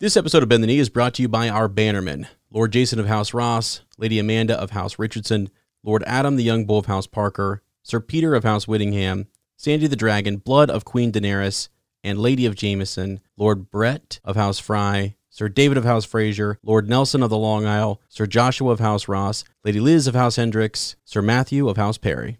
This episode of Bend the Knee is brought to you by our bannermen Lord Jason of House Ross, Lady Amanda of House Richardson, Lord Adam the Young Bull of House Parker, Sir Peter of House Whittingham, Sandy the Dragon, Blood of Queen Daenerys, and Lady of Jameson, Lord Brett of House Fry, Sir David of House Fraser, Lord Nelson of the Long Isle, Sir Joshua of House Ross, Lady Liz of House Hendricks, Sir Matthew of House Perry.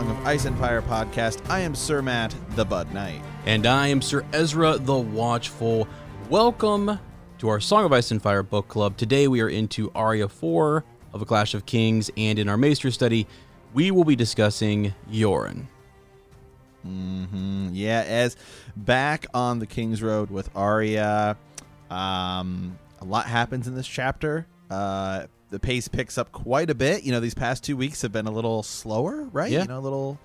Song of Ice and Fire podcast. I am Sir Matt, the Bud Knight. And I am Sir Ezra the Watchful. Welcome to our Song of Ice and Fire book club. Today we are into Arya 4 of A Clash of Kings, and in our Maester study, we will be discussing Yoren. hmm Yeah, as back on the King's Road with Arya, um, a lot happens in this chapter. Uh, the pace picks up quite a bit. You know, these past two weeks have been a little slower, right? Yeah. You know, a little,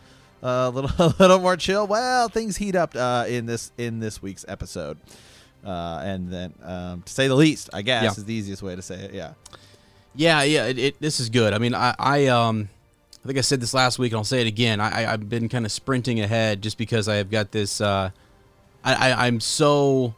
uh, a little, a little more chill. Well, things heat up uh, in this in this week's episode, uh, and then um, to say the least, I guess Yeah. is the easiest way to say it. Yeah. Yeah, yeah, it, it, this is good. I mean, I, I, um, I think I said this last week, and I'll say it again. I, I, I've been kind of sprinting ahead just because I have got this. Uh, I, I, I'm so,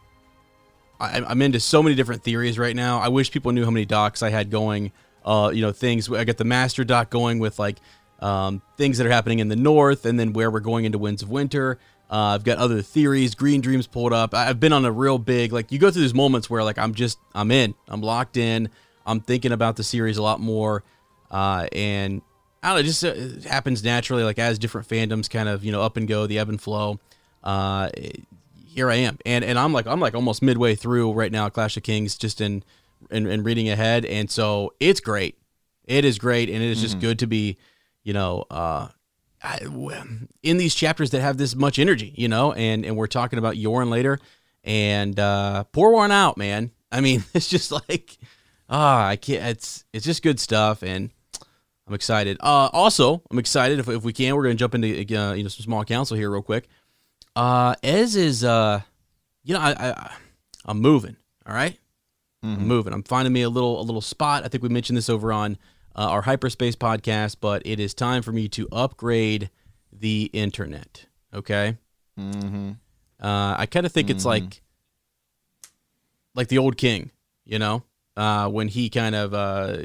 I, I'm into so many different theories right now. I wish people knew how many docs I had going. Uh, you know, things. I got the master doc going with like um, things that are happening in the north, and then where we're going into Winds of Winter. Uh, I've got other theories, Green Dreams pulled up. I've been on a real big like you go through these moments where like I'm just I'm in, I'm locked in, I'm thinking about the series a lot more, uh, and I don't know, it just uh, it happens naturally. Like as different fandoms kind of you know up and go, the ebb and flow. Uh, here I am, and and I'm like I'm like almost midway through right now, Clash of Kings, just in and, and reading ahead, and so it's great. It is great, and it is just good to be, you know, uh, I, in these chapters that have this much energy, you know, and and we're talking about Yoren later, and uh, pour one out, man. I mean, it's just like, ah, I can't. It's it's just good stuff, and I'm excited. Uh, also, I'm excited if if we can, we're gonna jump into uh, you know some small council here real quick. Uh, Ez is uh, you know, I, I I'm moving. All right? I'm moving. I'm finding me a little a little spot. I think we mentioned this over on uh, our hyperspace podcast, but it is time for me to upgrade the internet. Okay. Mm-hmm. Uh, I kind of think it's like like the old king, you know, uh, when he kind of uh,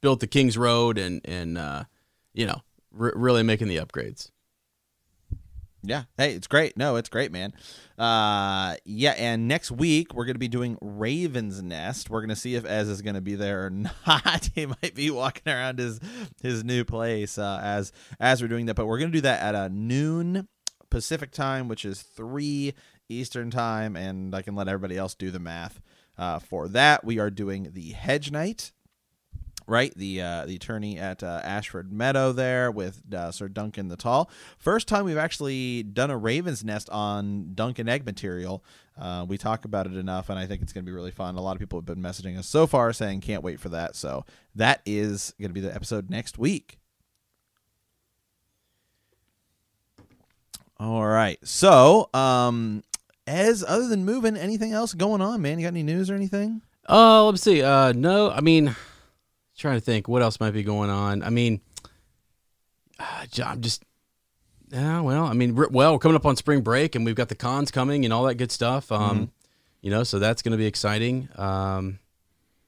built the King's Road and and uh, you know r- really making the upgrades. Yeah. Hey, it's great. No, it's great, man. Uh, yeah, and next week we're gonna be doing Raven's Nest. We're gonna see if Ez is gonna be there or not. he might be walking around his his new place uh, as as we're doing that. But we're gonna do that at a noon Pacific time, which is three Eastern time, and I can let everybody else do the math. Uh, for that, we are doing the Hedge Knight right? The uh, the attorney at uh, Ashford Meadow there with uh, Sir Duncan the Tall. First time we've actually done a Raven's Nest on Dunk and Egg material. Uh, we talk about it enough, and I think it's going to be really fun. A lot of people have been messaging us so far saying can't wait for that. So that is going to be the episode next week. All right. So, um, as other than moving, anything else going on, man? You got any news or anything? Uh, let's see. Uh, no, I mean, trying to think what else might be going on. I mean, uh, I'm just, yeah, well, I mean, well, we're coming up on spring break and we've got the cons coming and all that good stuff. Um, you know, so that's going to be exciting. Um,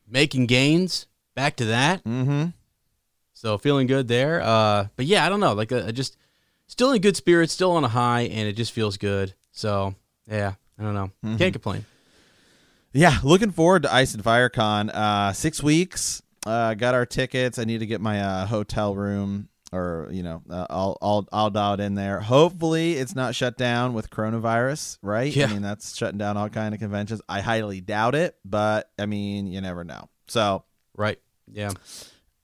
making gains, back to that. Mm-hmm. So feeling good there. Uh, but yeah, I don't know. Like, uh, I just still in good spirits, still on a high, and it just feels good. So yeah, I don't know. Can't complain. Yeah, looking forward to Ice and Fire Con. Uh, six weeks. Uh, got our tickets. I need to get my uh, hotel room, or you know, uh, I'll I'll I'll dial it in there. Hopefully, it's not shut down with coronavirus, right? Yeah. I mean, that's shutting down all kind of conventions. I highly doubt it, but I mean, you never know. So, Right. Yeah.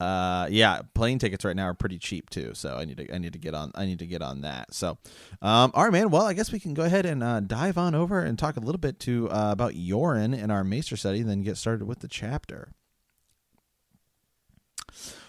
uh, yeah, plane tickets right now are pretty cheap too. So I need to I need to get on I need to get on that. So, um, all right, man. Well, I guess we can go ahead and uh, dive on over and talk a little bit to uh, about Yoren in our Maester study, and then get started with the chapter.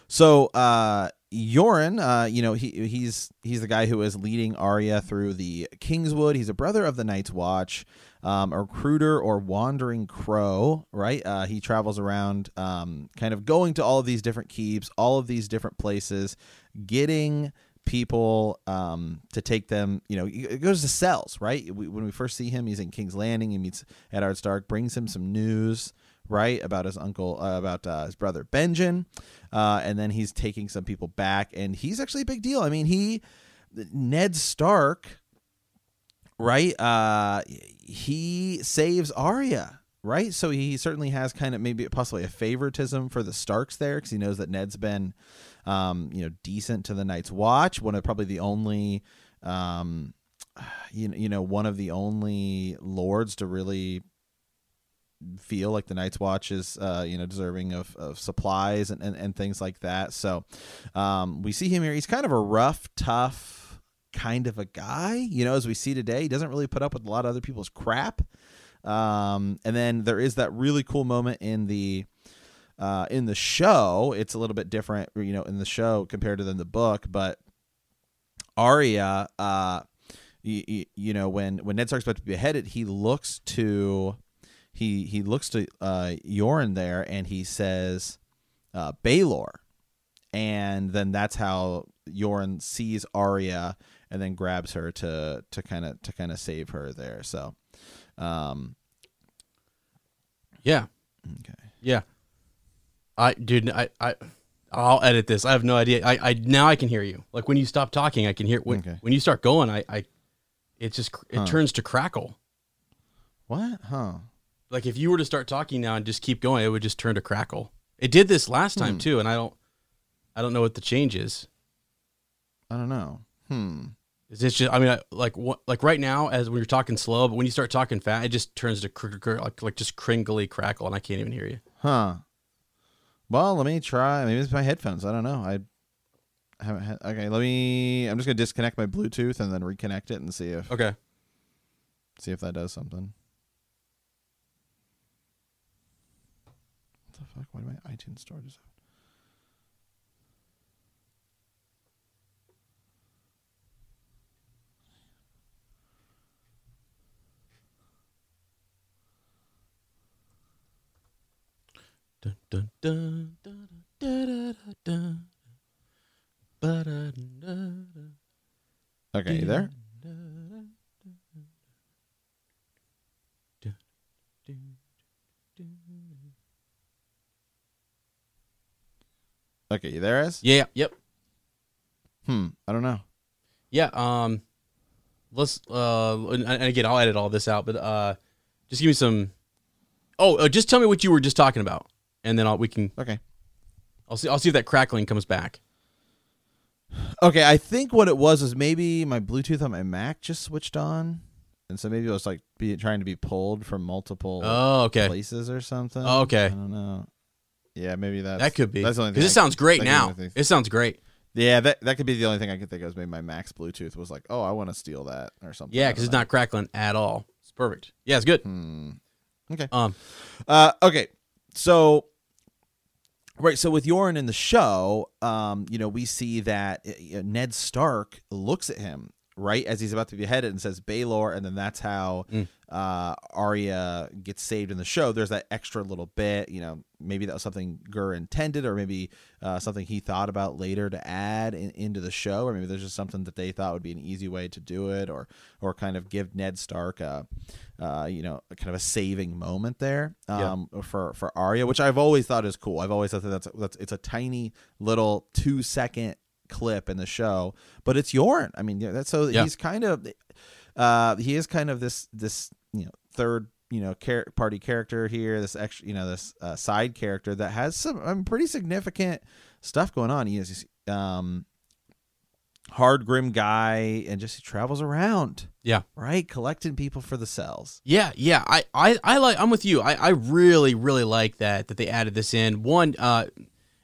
So uh, Yoren, uh, you know, he he's he's the guy who is leading Arya through the Kingswood. He's a brother of the Night's Watch, um, a recruiter or wandering crow, right? Uh, he travels around, um, kind of going to all of these different keeps, all of these different places, getting people um, to take them. You know, it goes to cells, right? We, when we first see him, he's in King's Landing. He meets Eddard Stark, brings him some news right about his uncle uh, about uh, his brother benjen uh, and then he's taking some people back and he's actually a big deal. I mean he ned stark right uh he saves Arya right? So he certainly has kind of maybe possibly a favoritism for the starks there because he knows that ned's been um you know decent to the night's watch one of probably the only um you, you know one of the only lords to really feel like the Night's Watch is, uh, you know, deserving of, of supplies and, and, and things like that. So um, we see him here. He's kind of a rough, tough kind of a guy, you know, as we see today. He doesn't really put up with a lot of other people's crap. Um, and then there is that really cool moment in the uh, in the show. It's a little bit different, you know, in the show compared to the book, but Arya, uh, you, you know, when when Ned Stark's about to be beheaded, he looks to he he looks to uh, Yoren there and he says uh, Baelor, and then that's how Yoren sees Arya and then grabs her to to kind of to kind of save her there. So, um, yeah, okay, yeah. I dude, I I I'll edit this. I have no idea. I I now I can hear you. Like when you stop talking, I can hear when Okay. when you start going. I I it just it Huh. turns to crackle. what? Huh? Like if you were to start talking now and just keep going, it would just turn to crackle. It did this last time Hmm. too, and I don't I don't know what the change is. I don't know. Hmm. Is this just? I mean, I, like what? Like right now, as when you're talking slow, but when you start talking fast, it just turns to cr- cr- like like just cringly crackle, and I can't even hear you. Huh. Well, let me try. Maybe it's my headphones. I don't know. I haven't had. Okay, let me. I'm just gonna disconnect my Bluetooth and then reconnect it and see if Okay. see if that does something. The fuck? Why do my iTunes store just? Dun, dun, dun, dun, dun, dun, dun, dun. Ba-da-dun-dun-dun. Okay, you there? Okay, you there, as? Yeah. Yep. Hmm. I don't know. Yeah. Um. Let's. Uh. And, and again, I'll edit all this out, but uh, just give me some. Oh, uh, just tell me what you were just talking about, and then I'll we can. Okay. I'll see. I'll see if that crackling comes back. Okay, I think what it was is maybe my Bluetooth on my Mac just switched on, and so maybe it was like be, trying to be pulled from multiple Oh, okay. places or something. Oh, okay. I don't know. Yeah, maybe that's, That could be. That's the only Because thing. it sounds great that could be the now. It sounds great. Yeah, that that could be the only thing I could think of. Is maybe my Mac's Bluetooth was like, oh, I want to steal that or something. Yeah, because it's not crackling at all. It's perfect. Yeah, it's good. Hmm. Okay. Um. Uh, okay, so right, so with Yoren in the show, um, you know, we see that uh, Ned Stark looks at him right as he's about to be beheaded and says Baelor, and then that's how Mm. uh, Arya gets saved in the show. There's that extra little bit, you know, maybe that was something GRRM intended, or maybe uh, something he thought about later to add in, into the show, or maybe there's just something that they thought would be an easy way to do it, or or kind of give Ned Stark a, uh, you know, a kind of a saving moment there Yeah. um, for for Arya, which I've always thought is cool. I've always thought that that's that's it's a tiny little two second clip in the show, but it's Yoren. I mean, that's so Yeah. he's kind of uh, he is kind of this this you know third you know char- party character here. This extra you know this uh, side character that has some um, pretty significant stuff going on. He is um, hard grim guy and just he travels around. Yeah. Right, collecting people for the cells. Yeah, yeah. I, I, I like. I'm with you. I, I really, really like that that they added this in. One, uh,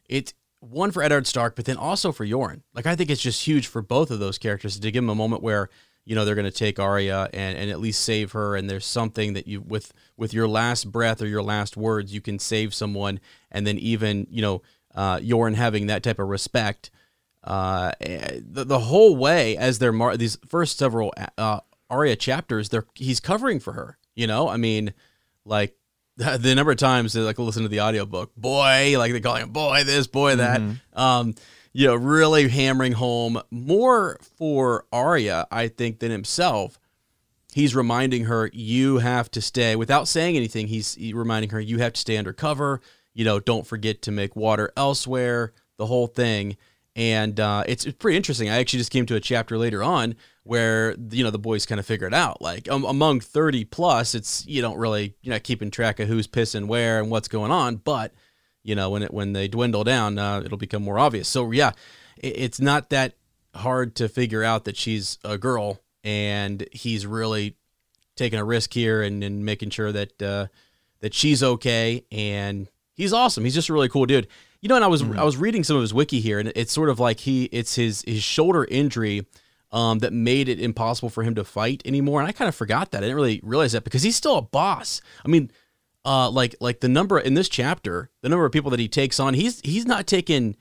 it's one for Eddard Stark, but then also for Yoren. Like I think it's just huge for both of those characters to give them a moment where you know they're going to take Arya and, and at least save her. And there's something that you with with your last breath or your last words, you can save someone, and then even you know uh, Yoren having that type of respect uh, eh, the, the whole way as they're mar- these first several uh, Arya chapters, they're he's covering for her. You know, I mean, like the number of times they like listen to the audiobook, boy, like they call him boy this, boy that. Mm-hmm. Um, you know, really hammering home more for Arya, I think, than himself. He's reminding her, you have to stay without saying anything. He's reminding her, you have to stay undercover. You know, don't forget to make water elsewhere. The whole thing and uh, it's, it's pretty interesting. I actually just came to a chapter later on where you know the boys kind of figure it out. Like um, among thirty plus, it's you don't really you're not keeping track of who's pissing where and what's going on. But you know when it when they dwindle down, uh, it'll become more obvious. So yeah, it, it's not that hard to figure out that she's a girl and he's really taking a risk here and, and making sure that uh, that she's okay. And he's awesome. He's just a really cool dude. You know, and I was mm-hmm. I was reading some of his wiki here, and it's sort of like he it's his his shoulder injury um, that made it impossible for him to fight anymore. And I kind of forgot that. I didn't really realize that because he's still a boss. I mean, uh, like like the number in this chapter, the number of people that he takes on, he's he's not taking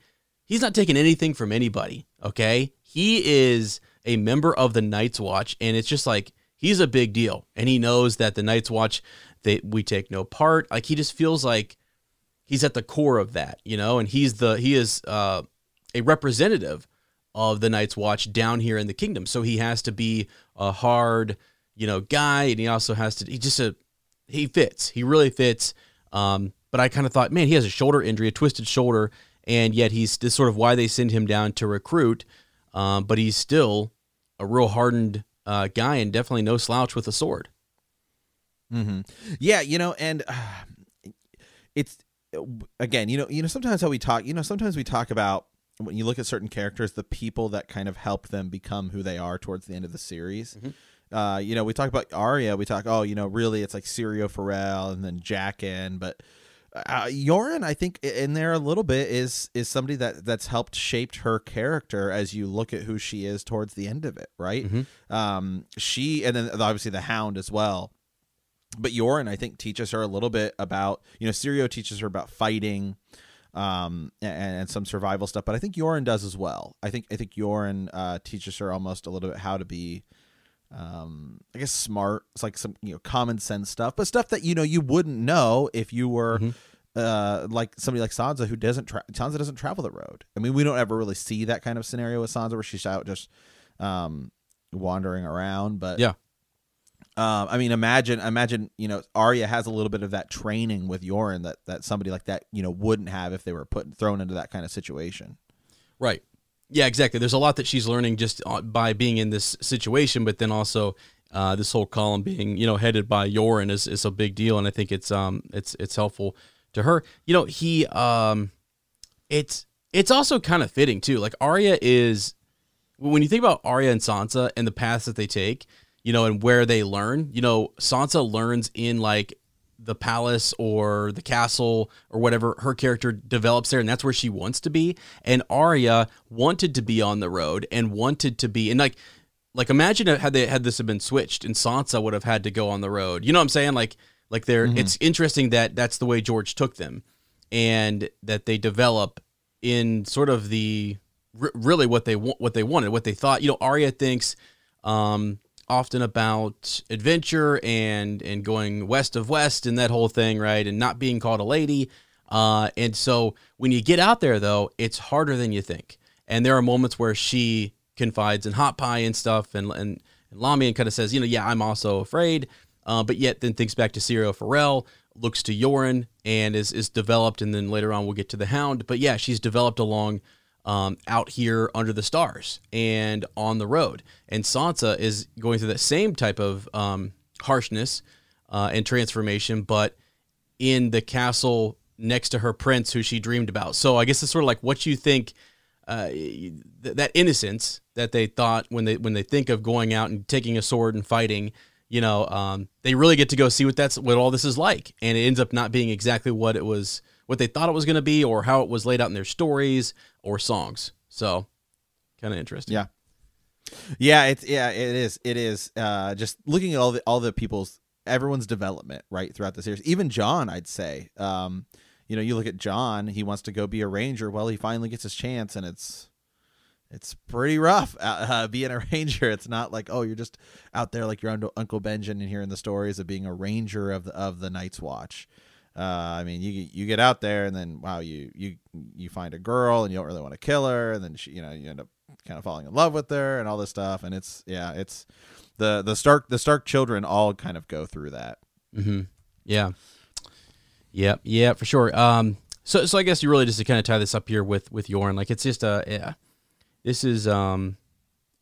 he's not taking anything from anybody. Okay, he is a member of the Night's Watch, and it's just like he's a big deal, and he knows that the Night's Watch that we take no part. Like he just feels like he's at the core of that, you know, and he's the he is uh, a representative of the Night's Watch down here in the kingdom. So he has to be a hard, you know, guy, and he also has to. He just a he fits. He really fits. Um, but I kind of thought, man, he has a shoulder injury, a twisted shoulder, and yet he's this sort of why they send him down to recruit. Um, but he's still a real hardened uh, guy and definitely no slouch with a sword. Mm-hmm. Yeah, you know, and uh, it's again, you know, you know, sometimes how we talk, you know, sometimes we talk about when you look at certain characters, the people that kind of help them become who they are towards the end of the series. Mm-hmm. Uh, you know, we talk about Arya. We talk, oh, you know, really, it's like Syrio Forel and then Jaqen, but uh, Yoren, I think, in there a little bit is is somebody that that's helped shaped her character as you look at who she is towards the end of it, right? Mm-hmm. Um, she and then obviously the Hound as well but Yoren, I think, teaches her a little bit about, you know, Syrio teaches her about fighting um, and, and, some survival stuff, but I think Yoren does as well. I think I think Yoren uh, teaches her almost a little bit how to be, um, I guess, smart. It's like some you know common sense stuff, but stuff that you know you wouldn't know if you were. Mm-hmm. Uh, like somebody like Sansa who doesn't tra- Sansa doesn't travel the road. I mean, we don't ever really see that kind of scenario with Sansa where she's out just um, wandering around. But yeah, um, I mean, imagine, imagine, you know, Arya has a little bit of that training with Yoren that that somebody like that, you know, wouldn't have if they were put thrown into that kind of situation. Right. Yeah, exactly. There's a lot that she's learning just uh, by being in this situation, but then also uh, this whole column being, you know, headed by Yoren is, is a big deal, and I think it's um it's it's helpful to her. You know, he um, it's it's also kind of fitting too. Like Arya is when you think about Arya and Sansa and the paths that they take you know, and where they learn. You know, Sansa learns in like the palace or the castle or whatever her character develops there and that's where she wants to be and Arya wanted to be on the road and wanted to be and like like imagine had they had this have been switched and Sansa would have had to go on the road you know what I'm saying like like they're mm-hmm. it's interesting that that's the way George took them and that they develop in sort of the really what they want what they wanted what they thought you know Arya thinks um often about adventure and and going west of west and that whole thing, right? And not being called a lady. Uh, and so when you get out there, though, it's harder than you think. And there are moments where she confides in Hot Pie and stuff, and and, and Lamian kind of says, you know, yeah, I'm also afraid, uh, but yet then thinks back to Syrio Forel, looks to Yoren, and is is developed, and then later on we'll get to the Hound. But yeah, she's developed along um, out here under the stars and on the road. And Sansa is going through that same type of um, harshness uh, and transformation, but in the castle next to her prince, who she dreamed about. So I guess it's sort of like what you think. Uh, th- that innocence that they thought when they when they think of going out and taking a sword and fighting, you know, um, they really get to go see what that's what all this is like, and it ends up not being exactly what it was what they thought it was going to be or how it was laid out in their stories or songs. So, kind of interesting. Yeah. Yeah, it's yeah, it is. It is uh just looking at all the all the people's everyone's development, right, throughout the series. Even Jon, I'd say. Um you know, you look at Jon, he wants to go be a ranger. Well, he finally gets his chance, and it's it's pretty rough uh, uh being a ranger. It's not like oh, you're just out there like your Uncle Benjen and hearing the stories of being a ranger of the of the Night's Watch. Uh, I mean, you you get out there and then wow, you you you find a girl and you don't really want to kill her, and then she, you know you end up kind of falling in love with her and all this stuff, and it's yeah, it's the the Stark the Stark children all kind of go through that. Mm-hmm. Yeah. Yeah, yeah, for sure. Um. So so I guess you really just to kind of tie this up here with with Yoren, like it's just a yeah. This is um.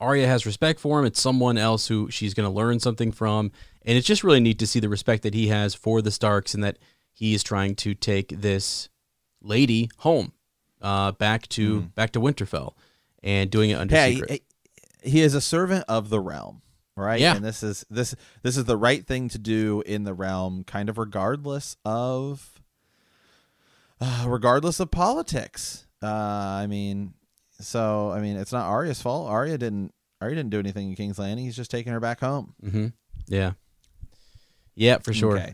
Arya has respect for him. It's someone else who she's going to learn something from, and it's just really neat to see the respect that he has for the Starks and that he is trying to take this lady home, uh, back to mm. back to Winterfell, and doing it under hey, secret. He is a servant of the realm, right? Yeah. And this is this this is the right thing to do in the realm, kind of regardless of uh, regardless of politics. Uh, I mean, so I mean, it's not Arya's fault. Arya didn't Arya didn't do anything in King's Landing. He's just taking her back home. Mm-hmm. Yeah. Yeah, for sure. Okay.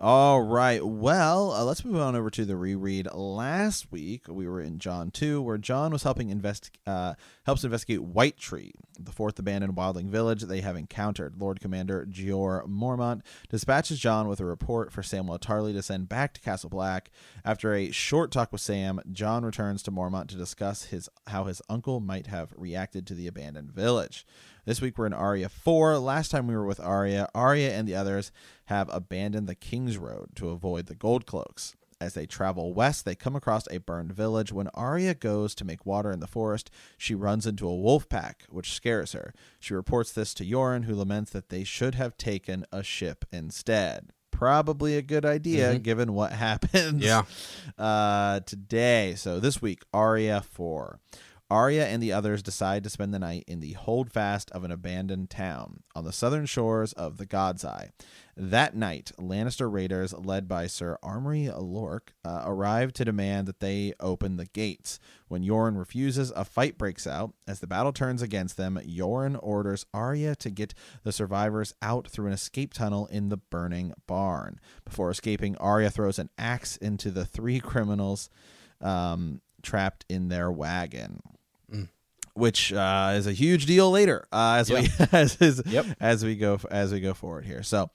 All right. Well, uh, let's move on over to the reread. Last week we were in Jon 2, where Jon was helping invest uh, helps investigate White Tree, the fourth abandoned wildling village they have encountered. Lord Commander Jeor Mormont dispatches Jon with a report for Samwell Tarly to send back to Castle Black. After a short talk with Sam, Jon returns to Mormont to discuss his how his uncle might have reacted to the abandoned village. This week we're in Arya 4. Last time we were with Arya, Arya and the others have abandoned the King's Road to avoid the Gold Cloaks. As they travel west, they come across a burned village. When Arya goes to make water in the forest, she runs into a wolf pack, which scares her. She reports this to Yoren, who laments that they should have taken a ship instead. Probably a good idea mm-hmm. given what happens yeah. uh, today. So this week, Arya 4. Arya and the others decide to spend the night in the holdfast of an abandoned town on the southern shores of the God's Eye. That night, Lannister raiders, led by Sir Amory Lorch, uh, arrive to demand that they open the gates. When Yoren refuses, a fight breaks out. As the battle turns against them, Yoren orders Arya to get the survivors out through an escape tunnel in the burning barn. Before escaping, Arya throws an axe into the three criminals um, trapped in their wagon which uh, is a huge deal later uh, as yep. we as, as, yep. as we go as we go forward here. So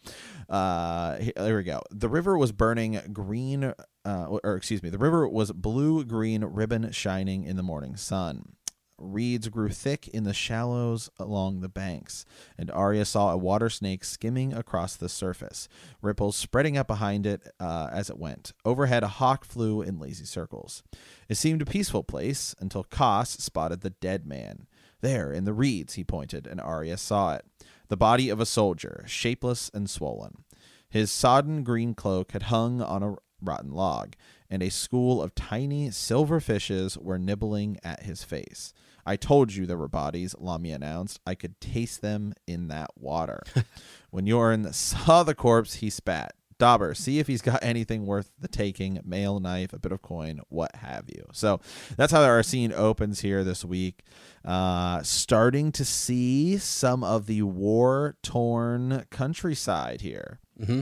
uh, here we go. The river was burning green, uh, or excuse me, the river was blue green ribbon shining in the morning sun. Reeds grew thick in the shallows along the banks, and Arya saw a water snake skimming across the surface, ripples spreading up behind it uh, as it went. Overhead, a hawk flew in lazy circles. It seemed a peaceful place until Koss spotted the dead man. There, in the reeds, he pointed, and Arya saw it. The body of a soldier, shapeless and swollen. His sodden green cloak had hung on a rotten log, and a school of tiny silver fishes were nibbling at his face. I told you there were bodies, Lommy announced. I could taste them in that water. when Yoren saw the corpse, he spat. Dauber, see if he's got anything worth the taking mail, knife, a bit of coin, what have you. So that's how our scene opens here this week. Uh, starting to see some of the war torn countryside here. Mm-hmm.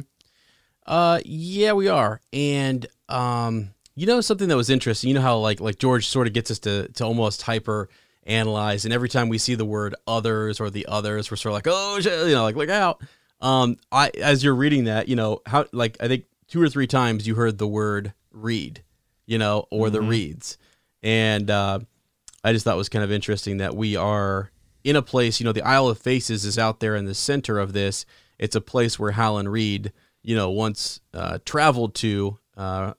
Uh, yeah, we are. And, um, you know, something that was interesting, you know how like, like George sort of gets us to, to almost hyper analyze. And every time we see the word others or the others, we're sort of like, oh, you know, like, look out. Um, I, as you're reading that, you know, how, like, I think two or three times you heard the word read, you know, or mm-hmm. the reads. And, uh, I just thought was kind of interesting that we are in a place, you know, the Isle of Faces is out there in the center of this. It's a place where Howland Reed, you know, once uh, traveled to uh,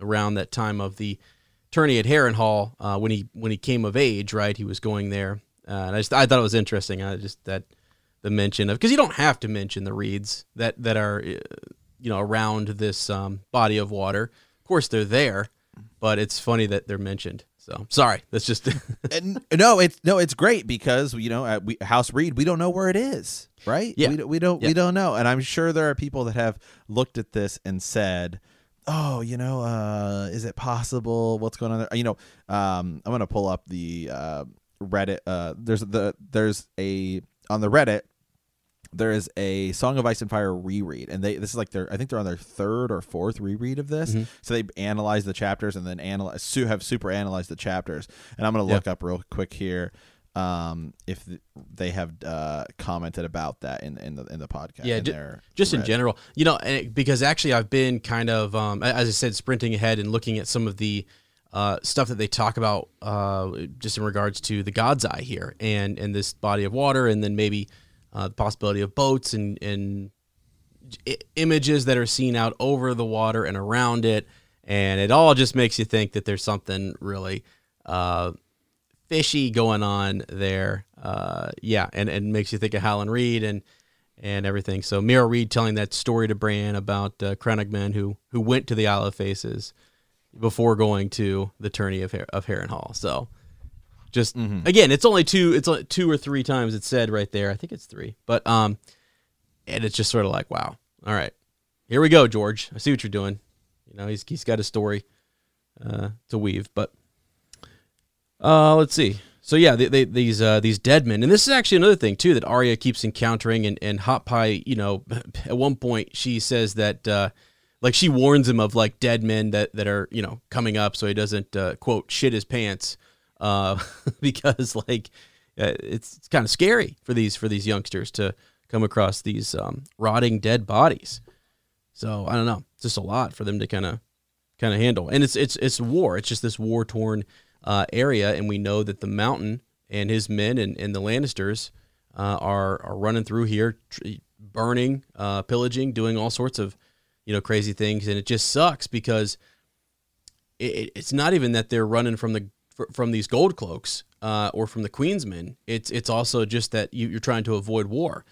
around that time of the tourney at Harrenhal uh, when he when he came of age, right? He was going there, uh, and I just I thought it was interesting. I just that the mention of because you don't have to mention the reeds that that are uh, you know around this um, body of water. Of course, they're there, but it's funny that they're mentioned. So sorry, that's just and, no. It's no, it's great because you know at we, House Reed, we don't know where it is, right? Yeah, we, we don't yeah. we don't know, and I'm sure there are people that have looked at this and said oh, you know, uh, is it possible? What's going on there? You know, um, I'm gonna pull up the uh, Reddit. Uh, there's the there's a on the Reddit. there is a Song of Ice and Fire reread, and they this is like their I think they're on their third or fourth reread of this. Mm-hmm. So they analyze the chapters and then analyze have super analyzed the chapters. And I'm gonna look up real quick here um, if they have uh, commented about that in in the in the podcast. Yeah, in just in general, you know, and it- because actually I've been kind of, um, as I said, sprinting ahead and looking at some of the uh, stuff that they talk about, uh, just in regards to the God's Eye here and and this body of water, and then maybe uh, the possibility of boats and and I- images that are seen out over the water and around it, and it all just makes you think that there's something really. Fishy going on there. Uh, yeah, and, and makes you think of Howland Reed and and everything. So Meera Reed telling that story to Bran about uh, crannogman who who went to the Isle of Faces before going to the tourney of of Harrenhal. So just again, it's only two. It's only two or three times it's said right there. I think it's three, but um, and it's just sort of like wow. All right, here we go, George. I see what you're doing. You know, he's he's got a story uh, to weave, but uh, let's see. So yeah, they, they, these uh, these dead men, and this is actually another thing too that Arya keeps encountering, and and Hot Pie, you know, at one point she says that uh, like she warns him of like dead men that that are you know coming up, so he doesn't uh, quote shit his pants, uh, because like uh, it's it's kind of scary for these for these youngsters to come across these um, rotting dead bodies. So I don't know, it's just a lot for them to kind of kind of handle. And it's it's it's war. It's just this war torn uh, area, and we know that the Mountain and his men and, and the Lannisters uh, are are running through here, tr- burning, uh, pillaging, doing all sorts of you know crazy things, and it just sucks because it, it- it's not even that they're running from the from these gold cloaks uh, or from the Queensmen. It's it's also just that you, you're trying to avoid war.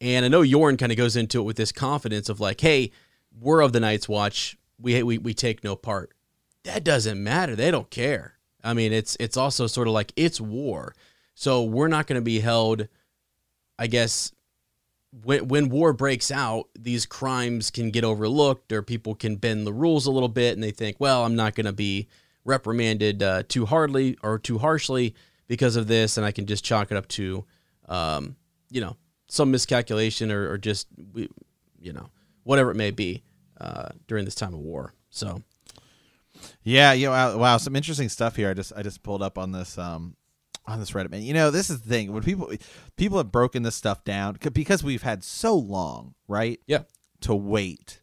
And I know Yoren kind of goes into it with this confidence of like, hey, we're of the Night's Watch. We, we we take no part. That doesn't matter. They don't care. I mean, it's it's also sort of like it's war. So we're not going to be held. I guess when when war breaks out, these crimes can get overlooked, or people can bend the rules a little bit, and they think, well, I'm not going to be reprimanded uh, too hardly or too harshly because of this, and I can just chalk it up to, um, you know, some miscalculation or, or just, you know, whatever it may be uh, during this time of war. So Yeah, yeah, wow, wow, some interesting stuff here. I just I just pulled up on this um on this Reddit man. You know, this is the thing when people people have broken this stuff down because we've had so long, right? yeah, to wait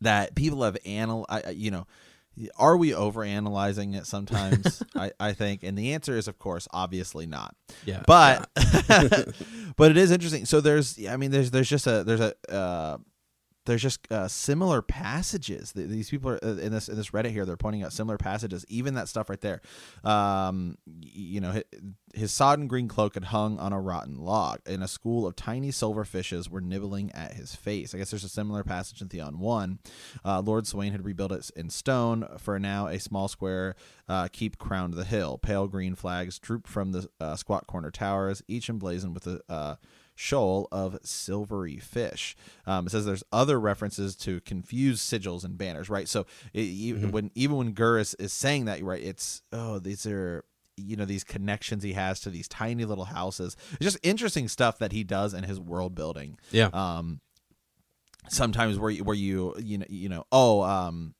that people have anal you know are we over analyzing it sometimes I, I think and the answer is of course obviously not yeah, but but it is interesting so there's i mean there's there's just a there's a uh there's just uh, similar passages. These people are uh, in this in this Reddit here. They're pointing out similar passages. Even that stuff right there. Um, you know, his, his sodden green cloak had hung on a rotten log, and a school of tiny silver fishes were nibbling at his face. I guess there's a similar passage in Theon one. Uh, Lord Swain had rebuilt it in stone. For now, a small square uh, keep crowned the hill. Pale green flags drooped from the uh, squat corner towers, each emblazoned with a uh, shoal of silvery fish. Um, it says there's other references to confused sigils and banners, right? So it, even when even when GRRM is, is saying that, right, it's oh these are you know these connections he has to these tiny little houses. It's just interesting stuff that he does in his world building. yeah, Um, sometimes where you, where you you know you know oh um,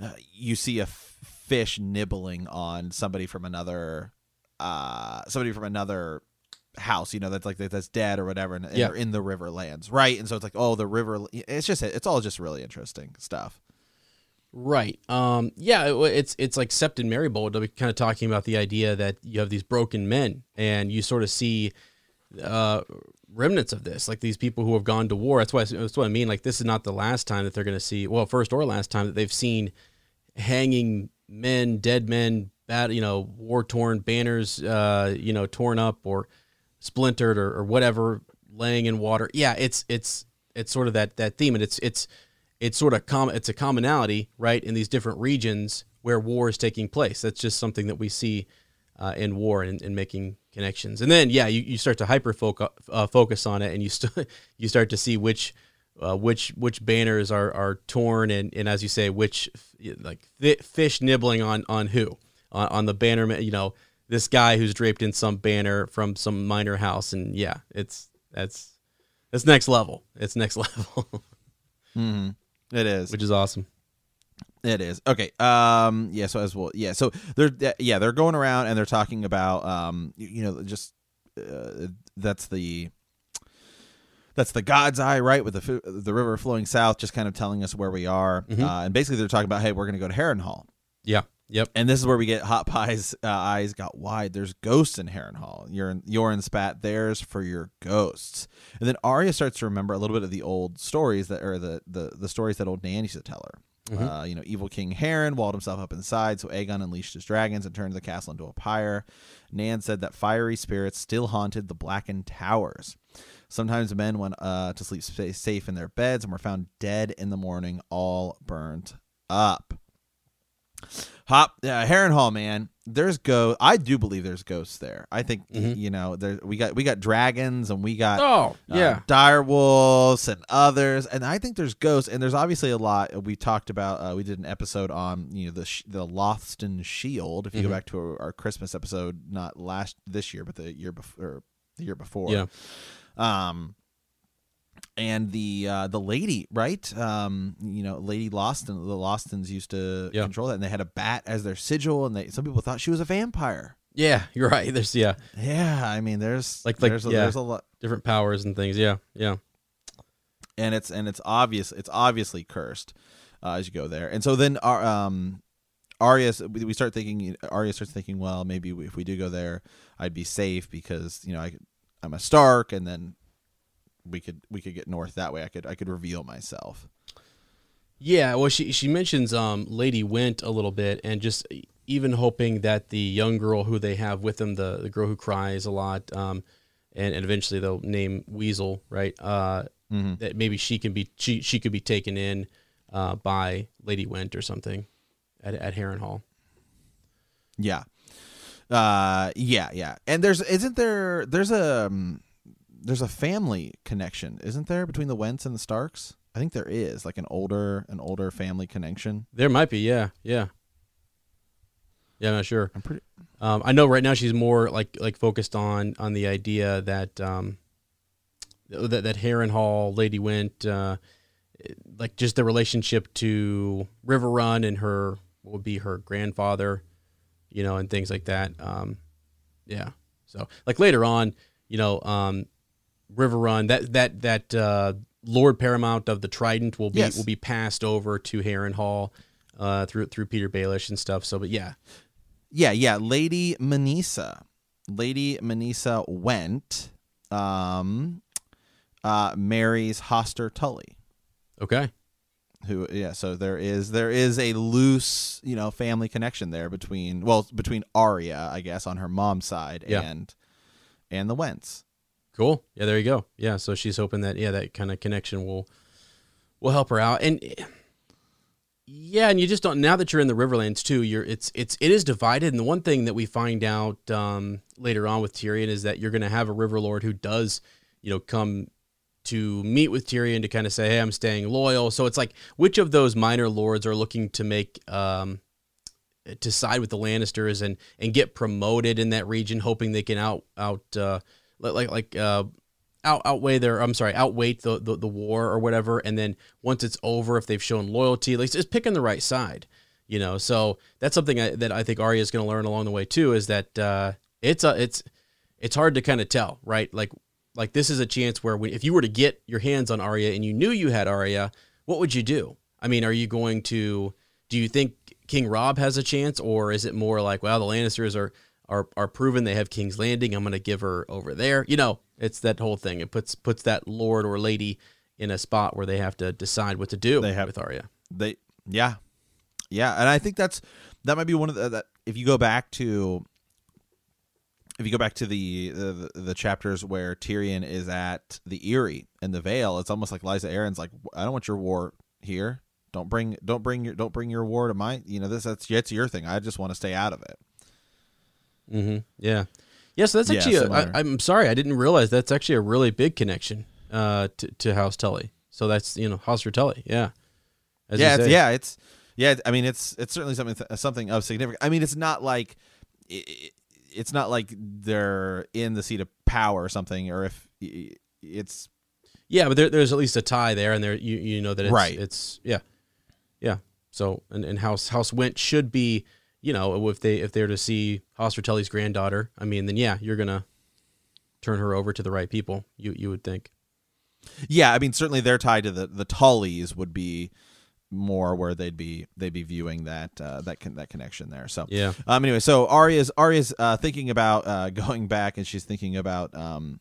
uh, you see a f- fish nibbling on somebody from another uh somebody from another house you know that's like that's dead or whatever and, and Yeah. they're in the riverlands right and so it's like oh the river it's just it's all just really interesting stuff Right. Um, yeah, it, it's it's like Septon Meribald. They'll be kind of talking about the idea that you have these broken men, and you sort of see uh, remnants of this, like these people who have gone to war. That's why that's what I mean. Like this is not the last time that they're going to see. Well, first or last time that they've seen hanging men, dead men, bad, you know, war torn banners, uh, you know, torn up or splintered or, or whatever, laying in water. Yeah, it's it's it's sort of that that theme, and it's it's it's sort of com- it's a commonality, right, in these different regions where war is taking place. That's just something that we see uh, in war and, and making connections. And then, yeah, you, you start to hyper focus, uh, focus on it, and you you start to see which uh, which which banners are, are torn, and, and as you say, which like fi- fish nibbling on on who on, on the banner. You know, this guy who's draped in some banner from some minor house, and yeah, it's that's that's next level. It's next level, Mm-hmm. It is. which is awesome. It is okay. Um, yeah. So as well, yeah. So they're yeah they're going around and they're talking about um you, know just uh, that's the that's the God's eye right with the the river flowing south, just kind of telling us where we are. Mhm. Uh, and basically they're talking about hey we're gonna go to Harrenhal. Yeah. Yep. And this is where we get Hot Pie's uh, eyes got wide. There's ghosts in Harrenhal. You're in, Yoren spat. There's for your ghosts. And then Arya starts to remember a little bit of the old stories that, or the the, the stories that old Nan used to tell her. Uh, you know, evil King Harren walled himself up inside, so Aegon unleashed his dragons and turned the castle into a pyre. Nan said that fiery spirits still haunted the blackened towers. Sometimes men went uh, to sleep sa- safe in their beds and were found dead in the morning, all burnt up. Hop, uh, Harrenhal, man. There's go. I do believe there's ghosts there. I think Mhm. you know there we got we got dragons and we got Oh uh, yeah. dire wolves and others and i think there's ghosts and there's obviously a lot we talked about uh, we did an episode on you know the sh- the Lothston shield if you Mhm. go back to our, our christmas episode not last this year but the year before the year before Yeah. um and the uh the lady right um you know lady Lothston the Lothstons used to Yeah. control that and they had a bat as their sigil and they some people thought she was a vampire Yeah. You're right. There's yeah yeah i mean there's Like- like, there's a, yeah. there's a lot different powers and things. Yeah. Yeah. and it's and it's obvious it's obviously cursed uh, as you go there and so then our um Arya we we start thinking Arya starts thinking well maybe if we do go there I'd be safe because you know I I'm a Stark and then we could we could get north that way I could I could reveal myself Yeah, well, she she mentions um, Lady Whent a little bit, and just even hoping that the young girl who they have with them, the the girl who cries a lot, um, and, and eventually they'll name Weasel, right? Uh, mm-hmm. that maybe she can be she she could be taken in uh, by Lady Whent or something at at Harrenhal. yeah uh yeah yeah and there's isn't there there's a um, there's a family connection isn't there between the Whents and the Starks I think there is like an older an older family connection There might be, yeah, yeah, yeah. I'm not sure. I'm pretty Um, I know right now she's more like like focused on on the idea that um, that that Harrenhal, Lady Whent, uh, like just the relationship to Riverrun and her what would be her grandfather, you know, and things like that. Um, yeah. So like later on, you know, um, Riverrun that that that uh, Lord Paramount of the Trident will be Yes. will be passed over to Harrenhal. Uh, through through Petyr Baelish and stuff. So, but yeah, Yeah, yeah. Lady Minisa. Lady Minisa Whent. Um, uh, marries Hoster Tully. okay, Who? Yeah. So there is there is a loose you know family connection there between well between Arya I guess on her mom's side Yeah. and and the Whents. Cool. Yeah, there you go. Yeah, so she's hoping that yeah, that kind of connection will will help her out. And yeah, and you just don't now that you're in the Riverlands too, you're it's it's it is divided. And the one thing that we find out um, later on with Tyrion is that you're going to have a River Lord who does, you know, come to meet with Tyrion to kind of say, "Hey, I'm staying loyal." So it's like which of those minor lords are looking to make um, to side with the Lannisters and and get promoted in that region, hoping they can out out uh, like like uh, out outweigh their I'm sorry outweight the, the the war or whatever, and then once it's over, if they've shown loyalty, like just picking the right side, you know. So that's something I, that I think Arya is going to learn along the way too, is that uh, it's a it's it's hard to kind of tell, right? Like like this is a chance where we, if you were to get your hands on Arya and you knew you had Arya, what would you do? I mean, are you going to do you think King Robb has a chance, or is it more like, well, the Lannisters are are are proven they have King's Landing. I'm going to give her over there. You know, it's that whole thing. It puts puts that lord or lady in a spot where they have to decide what to do They have- with Arya. They yeah yeah, and I think that's that might be one of the that if you go back to if you go back to the, the the chapters where Tyrion is at the Eyrie and the Vale, it's almost like Lysa Arryn's like, I don't want your war here. Don't bring don't bring your don't bring your war to my you know this that's it's your thing. I just want to stay out of it. Mm-hmm. Yeah, yeah. So that's Yeah, actually. a, similar. I, I'm sorry, I didn't realize that's actually a really big connection uh, to to House Tully. So that's you know House for Tully. Yeah. As yeah, it's, yeah, it's yeah. I mean, it's it's certainly something something of significance. I mean, it's not like it, it's not like they're in the seat of power or something, or if it's Yeah, but there, there's at least a tie there, and there you you know that it's Right. It's yeah, yeah. So and, and House House Whent should be you know if they if they're to see Hoster Tully's granddaughter, I mean then yeah you're gonna turn her over to the right people. You you would think. yeah. I mean, certainly they're tied to the the Tullys would be more where they'd be they'd be viewing that uh, that con- that connection there. So Yeah. Um. Anyway, so Arya's Arya's uh, thinking about uh, going back, and she's thinking about um,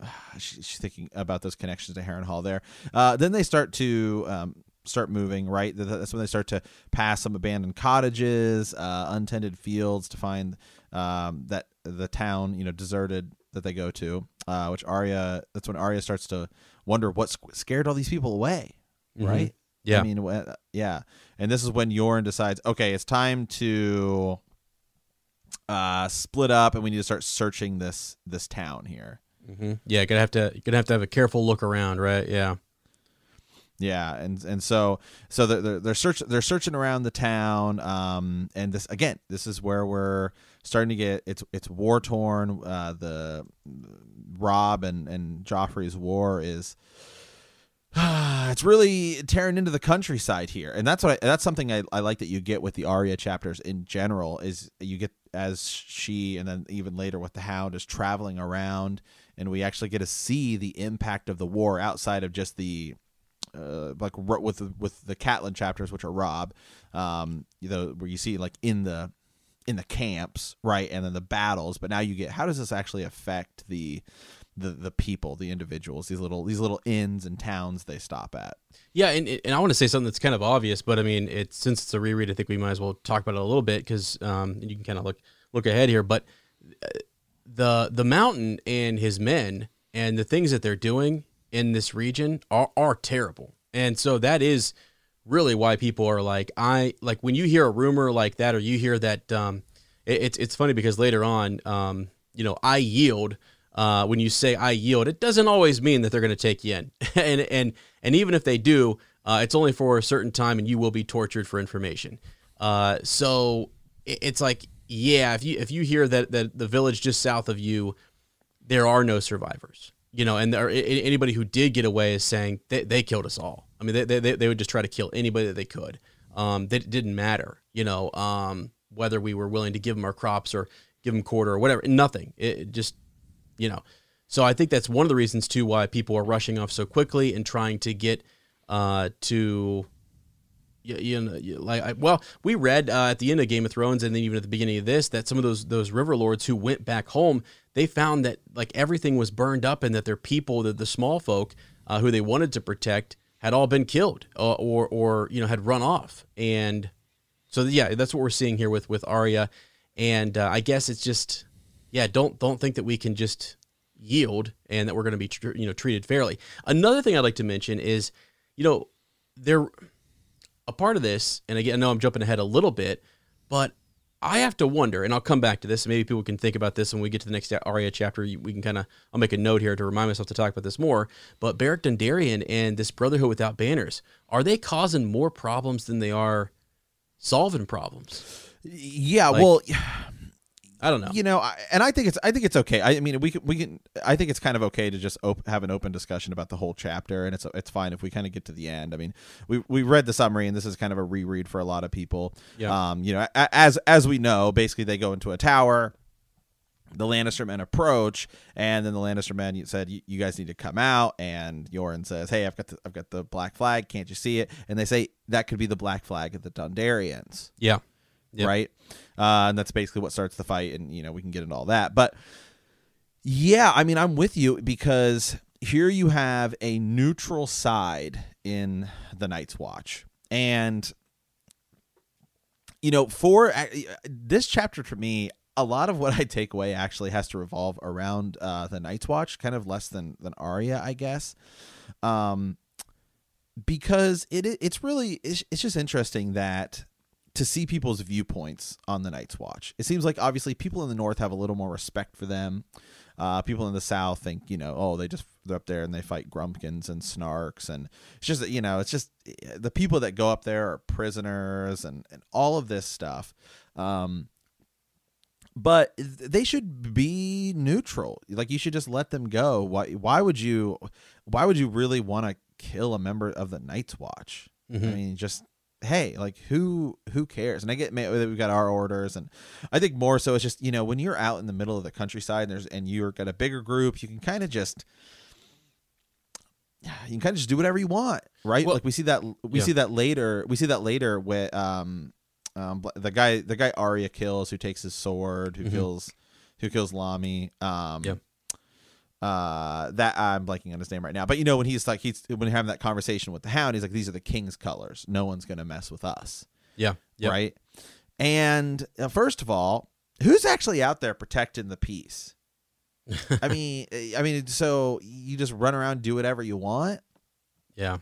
she, she's thinking about those connections to Harrenhal there. Uh, then they start to um, start moving. Right, that's when they start to pass some abandoned cottages, uh, untended fields to find um, that the town you know deserted that they go to. Uh, which Arya, that's when Arya starts to wonder what scared all these people away. Mhm. Right. Yeah. I mean, yeah. And this is when Yoren decides, okay, it's time to uh, split up, and we need to start searching this this town here. hmm Yeah, gonna have to gonna have to have a careful look around, right? Yeah. Yeah, and and so so they're they're, search they're searching around the town. Um, and this again, this is where we're starting to get it's it's war torn. Uh, the Robb and and Joffrey's war is. it's really tearing into the countryside here, and that's what that's something I, I like that you get with the Arya chapters in general is you get as she and then even later with the Hound is traveling around, and we actually get to see the impact of the war outside of just the uh, like with the, with the Catelyn chapters, which are Robb, um, you know, where you see like in the in the camps, right, and then the battles. But now you get how does this actually affect the the the people, the individuals, these little these little inns and towns they stop at. Yeah, and and I want to say something that's kind of obvious, but I mean, it's since it's a reread, I think we might as well talk about it a little bit because um, you can kind of look look ahead here. But uh, the the mountain and his men and the things that they're doing in this region are are terrible, and so that is really why people are like I like when you hear a rumor like that or you hear that um, it, it's it's funny because later on um, you know I yield uh, when you say I yield, it doesn't always mean that they're going to take you in, and and and even if they do, uh, it's only for a certain time, and you will be tortured for information. Uh, so it, it's like, yeah, if you if you hear that that the village just south of you, there are no survivors, you know, and there, anybody who did get away is saying they, they killed us all. I mean, they, they they would just try to kill anybody that they could. Um, that didn't matter, you know, um, whether we were willing to give them our crops or give them quarter or whatever. Nothing. It, it just you know so i think that's one of the reasons too why people are rushing off so quickly and trying to get uh to you, you know you- like I, well we read uh, at the end of game of thrones and then even at the beginning of this that some of those those river lords who went back home they found that like everything was burned up and that their people the, the small folk uh, who they wanted to protect had all been killed or, or or you know had run off and so yeah that's what we're seeing here with with Arya and uh, I guess it's just yeah, don't don't think that we can just yield and that we're going to be tr- you know treated fairly. Another thing I'd like to mention is, you know, there a part of this, and again, I know I'm jumping ahead a little bit, but I have to wonder, and I'll come back to this. and Maybe people can think about this when we get to the next Arya chapter. We can kind of I'll make a note here to remind myself to talk about this more. But Beric Dondarrion and this Brotherhood without banners are they causing more problems than they are solving problems? Yeah, Like- well, I don't know. you know, I, and I think it's I think it's okay. I, I mean, we can we can. I think it's kind of okay to just op- have an open discussion about the whole chapter, and it's it's fine if we kind of get to the end. I mean, we we read the summary, and this is kind of a reread for a lot of people. Yeah. Um, you know, a, as as we know, basically they go into a tower. The Lannister men approach, and then the Lannister men said, "You guys need to come out." And Yoren says, "Hey, I've got the I've got the black flag. Can't you see it?" And they say that could be the black flag of the Dondarrions yeah. Yep. right? Uh, and that's basically what starts the fight, and you know we can get into all that. But yeah, I mean, I'm with you because here you have a neutral side in the Night's Watch, and you know, for uh, this chapter for me, a lot of what I take away actually has to revolve around uh, the Night's Watch, kind of less than than Arya, I guess. Um, because it it's really it's, it's just interesting that to see people's viewpoints on the Night's Watch. It seems like obviously people in the North have a little more respect for them. Uh, people in the South think, you know, oh, they just they're up there and they fight grumpkins and snarks, and it's just you know, it's just the people that go up there are prisoners and and all of this stuff. Um, but they should be neutral. Like you should just let them go. Why? Why would you? Why would you really want to kill a member of the Night's Watch? I mean, just hey, like who who cares? And I get ma- we've got our orders, and I think more so it's just you know when you're out in the middle of the countryside and there's and you're got a bigger group, you can kind of just Yeah, you can kind of just do whatever you want, right? Well, like we see that we yeah. see that later. We see that later with um, um the guy the guy Arya kills who takes his sword, who Mhm. kills who kills Lommy. Um, Yeah. Uh, that I'm blanking on his name right now, but you know when he's like he's when having that conversation with the Hound, he's like, "These are the King's colors. No one's gonna mess with us." Yeah. Yeah. right? And uh, first of all, who's actually out there protecting the peace? I mean, I mean, so you just run around do whatever you want, Yeah.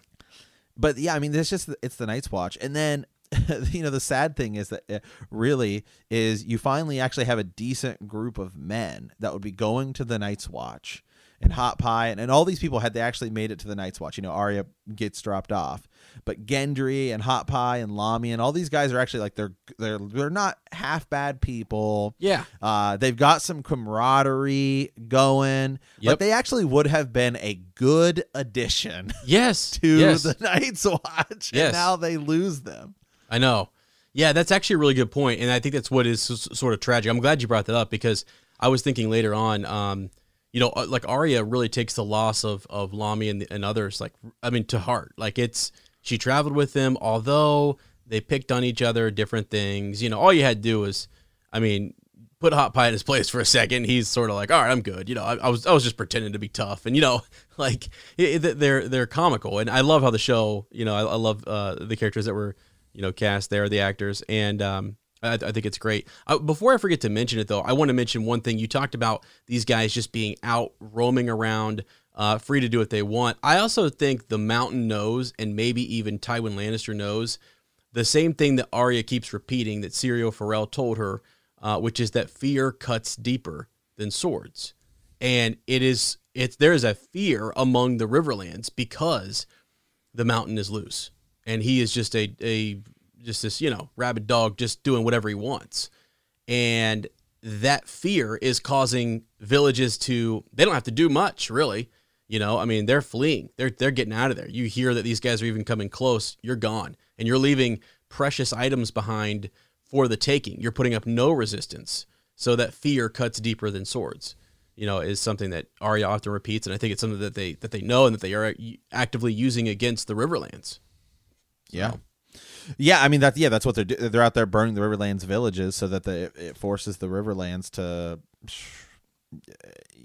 but yeah, I mean, it's just it's the Night's Watch, and then you know the sad thing is that uh, really is you finally actually have a decent group of men that would be going to the Night's Watch. And Hot Pie and, and all these people had they actually made it to the Night's Watch. You know, Arya gets dropped off, but Gendry and Hot Pie and Lommy and all these guys are actually like they're they're they're not half bad people. Yeah. Uh, they've got some camaraderie going. Yep. Like they actually would have been a good addition Yes. to yes. the Night's Watch, Yes. and now they lose them. I know. Yeah, that's actually a really good point, and I think that's what is sort of tragic. I'm glad you brought that up because I was thinking later on, um, you know, uh, like Arya really takes the loss of of Lommy and, and others, like I mean, to heart. Like it's she traveled with them, although they picked on each other, different things. You know, all you had to do was, I mean, put Hot Pie in his place for a second. He's sort of like, all right, I'm good. You know, I, I was I was just pretending to be tough, and you know, like it, they're they're comical, and I love how the show. You know, I, I love uh, the characters that were you know cast there, the actors, and um, I, I think it's great. Uh, before I forget to mention it, though, I want to mention one thing. You talked about these guys just being out roaming around. Uh, free to do what they want. I also think the Mountain knows, and maybe even Tywin Lannister knows, the same thing that Arya keeps repeating that Syrio Forel told her, uh, which is that fear cuts deeper than swords, and it is it's there is a fear among the Riverlands because the mountain is loose, and he is just a a just this you know rabid dog just doing whatever he wants, and that fear is causing villages to they don't have to do much really. You know, I mean, they're fleeing. They're they're getting out of there. You hear that these guys are even coming close. You're gone, and you're leaving precious items behind for the taking. You're putting up no resistance, so that fear cuts deeper than swords. You know, is something that Arya often repeats, and I think it's something that they that they know and that they are actively using against the Riverlands. Yeah. Yeah, I mean that. Yeah, that's what they're do- they're out there burning the Riverlands villages so that the it forces the Riverlands to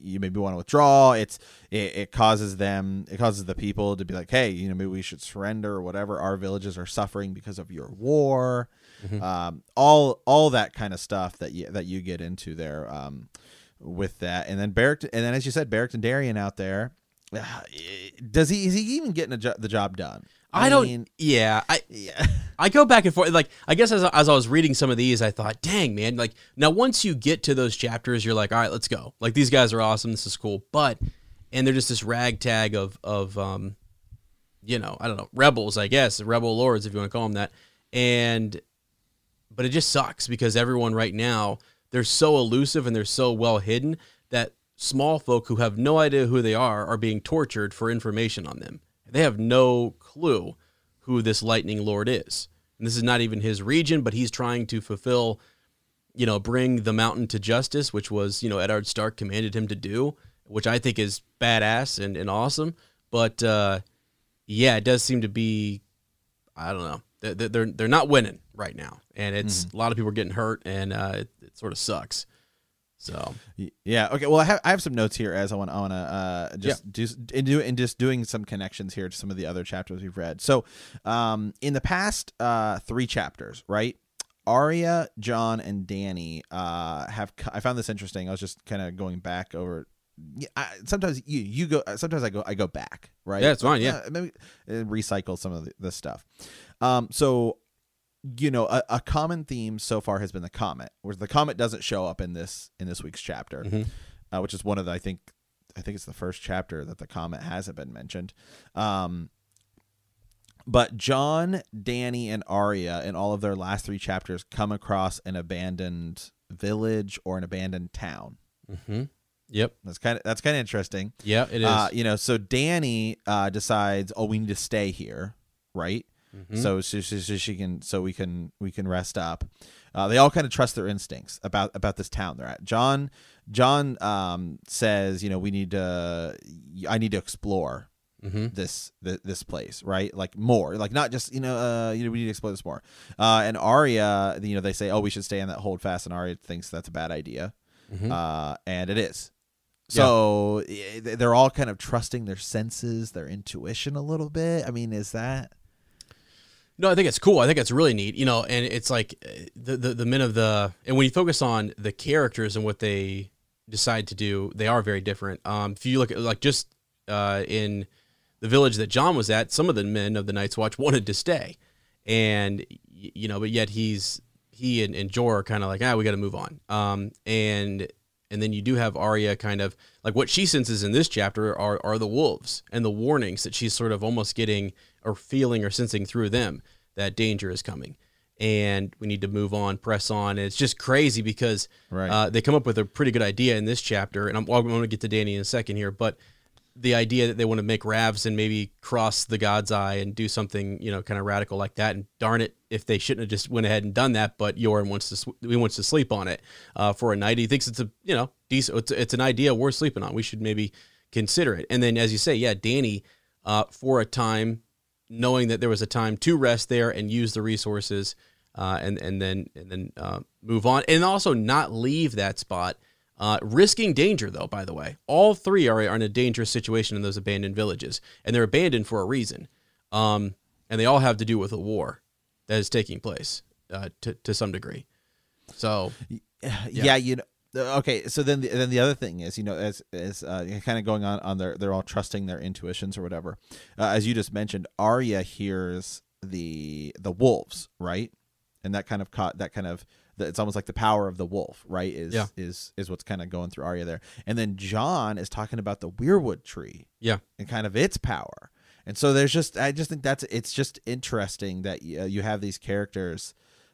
you maybe want to withdraw. It's it, it causes them it causes the people to be like, hey, you know, maybe we should surrender or whatever. Our villages are suffering because of your war. Um, all all that kind of stuff that you that you get into there um, with that, and then Beric and then as you said, Barrack and Darien out there. uh, Does he is he even getting a jo- the job done? I, don't. mean, yeah, I yeah. I go back and forth. Like, I guess as, as I was reading some of these, I thought, dang, man. Like, now once you get to those chapters, you're like, all right, let's go. Like, these guys are awesome. This is cool. But, and they're just this ragtag of, of, um, you know, I don't know, rebels, I guess, rebel lords, if you want to call them that. And, but it just sucks because everyone right now, they're so elusive and they're so well hidden that small folk who have no idea who they are are being tortured for information on them. They have no clue who this lightning lord is. And this is not even his region, but he's trying to fulfill, you know, bring the mountain to justice, which was, you know, Eddard Stark commanded him to do, which I think is badass and, and awesome. But uh, yeah, it does seem to be, I don't know, they're they're, they're not winning right now, and it's a lot of people are getting hurt, and uh, it, it sort of sucks. So Yeah. Okay. Well, I have I have some notes here as I want I want to uh, just do and do and just doing some connections here to some of the other chapters we've read. So, um, in the past uh, three chapters, right? Arya, Jon, and Dany uh, have. I found this interesting. I was just kind of going back over. Yeah, I, sometimes you you go. Sometimes I go. I go back. Right. Yeah, it's fine, yeah. Uh, maybe uh, recycle some of the, this stuff. Um. So you know a, a common theme so far has been the comet where the comet doesn't show up in this in this week's chapter Mhm. uh, which is one of the i think i think it's the first chapter that the comet hasn't been mentioned um but jon dany and arya in all of their last three chapters come across an abandoned village or an abandoned town. Mm-hmm. Yep. That's kind of that's kind of interesting. Yeah, it is. Uh, you know, so Dany uh, decides, oh, we need to stay here, right? Mhm. So, so, so, she can, so we can, we can rest up. Uh, they all kind of trust their instincts about about this town they're at. Jon, Jon um, says, you know, we need to, I need to explore Mhm. this th- this place, right? Like more, like not just you know, uh, you know, we need to explore this more. Uh, and Arya, you know, they say, oh, we should stay in that hold fast, and Arya thinks that's a bad idea, Mhm. uh, and it is. So eh, they're all kind of trusting their senses, their intuition a little bit. I mean, is that? No, I think it's cool. I think it's really neat. You know, and it's like uh, the, the the men of the and when you focus on the characters and what they decide to do, they are very different. Um, if you look at like just uh, in the village that Jon was at, some of the men of the Night's Watch wanted to stay, and you know, but yet he's he and, and Jeor are kind of like, ah, we got to move on. Um, and and then you do have Arya kind of like what she senses in this chapter are are the wolves and the warnings that she's sort of almost getting or feeling or sensing through them that danger is coming. And we need to move on, press on. And it's just crazy because Right. uh, they come up with a pretty good idea in this chapter. And I'm, I'm going to get to Dany in a second here, but the idea that they want to make Ravs and maybe cross the God's Eye and do something, you know, kind of radical like that. And darn it, if they shouldn't have just went ahead and done that, but Yoren wants to sw- he wants to sleep on it uh, for a night. He thinks it's a you know decent. It's, it's an idea worth sleeping on. We should maybe consider it. And then, as you say, yeah, Dany, uh, for a time, knowing that there was a time to rest there and use the resources, uh, and and then and then uh, move on, and also not leave that spot. Uh, risking danger, though, by the way. All three are, are in a dangerous situation in those abandoned villages, and they're abandoned for a reason. Um, and they all have to do with a war that is taking place uh, to, to some degree. So, yeah, you know okay so then the, then the other thing is you know as as uh, kind of going on on their they're all trusting their intuitions or whatever uh, as you just mentioned Arya hears the the wolves right and that kind of caught that kind of the, it's almost like the power of the wolf right is Yeah. is is what's kind of going through Arya there and then Jon is talking about the weirwood tree yeah. and kind of its power. And so there's just I just think that's it's just interesting that you, you have these characters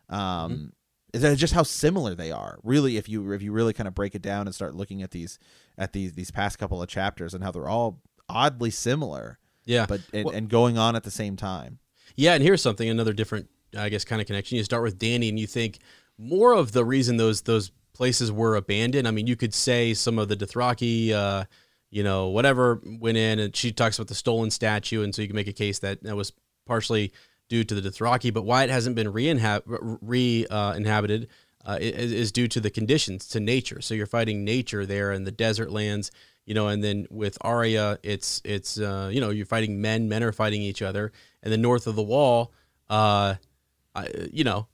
um they're just how similar they are. Really if you if you really kind of break it down and start looking at these at these these past couple of chapters and how they're all oddly similar Yeah. but and, Well- and going on at the same time. Yeah, and here's something another different, I guess, kind of connection. You start with Dany, and you think more of the reason those those places were abandoned. I mean, you could say some of the Dothraki, uh, you know, whatever went in, and she talks about the stolen statue, and so you can make a case that that was partially due to the Dothraki, but why it hasn't been re-inhab- re uh, inhabited uh, is, is due to the conditions, to nature. So you're fighting nature there in the desert lands, you know, and then with Arya, it's it's uh, you know you're fighting men, men are fighting each other, and then north of the wall, uh, I, you know,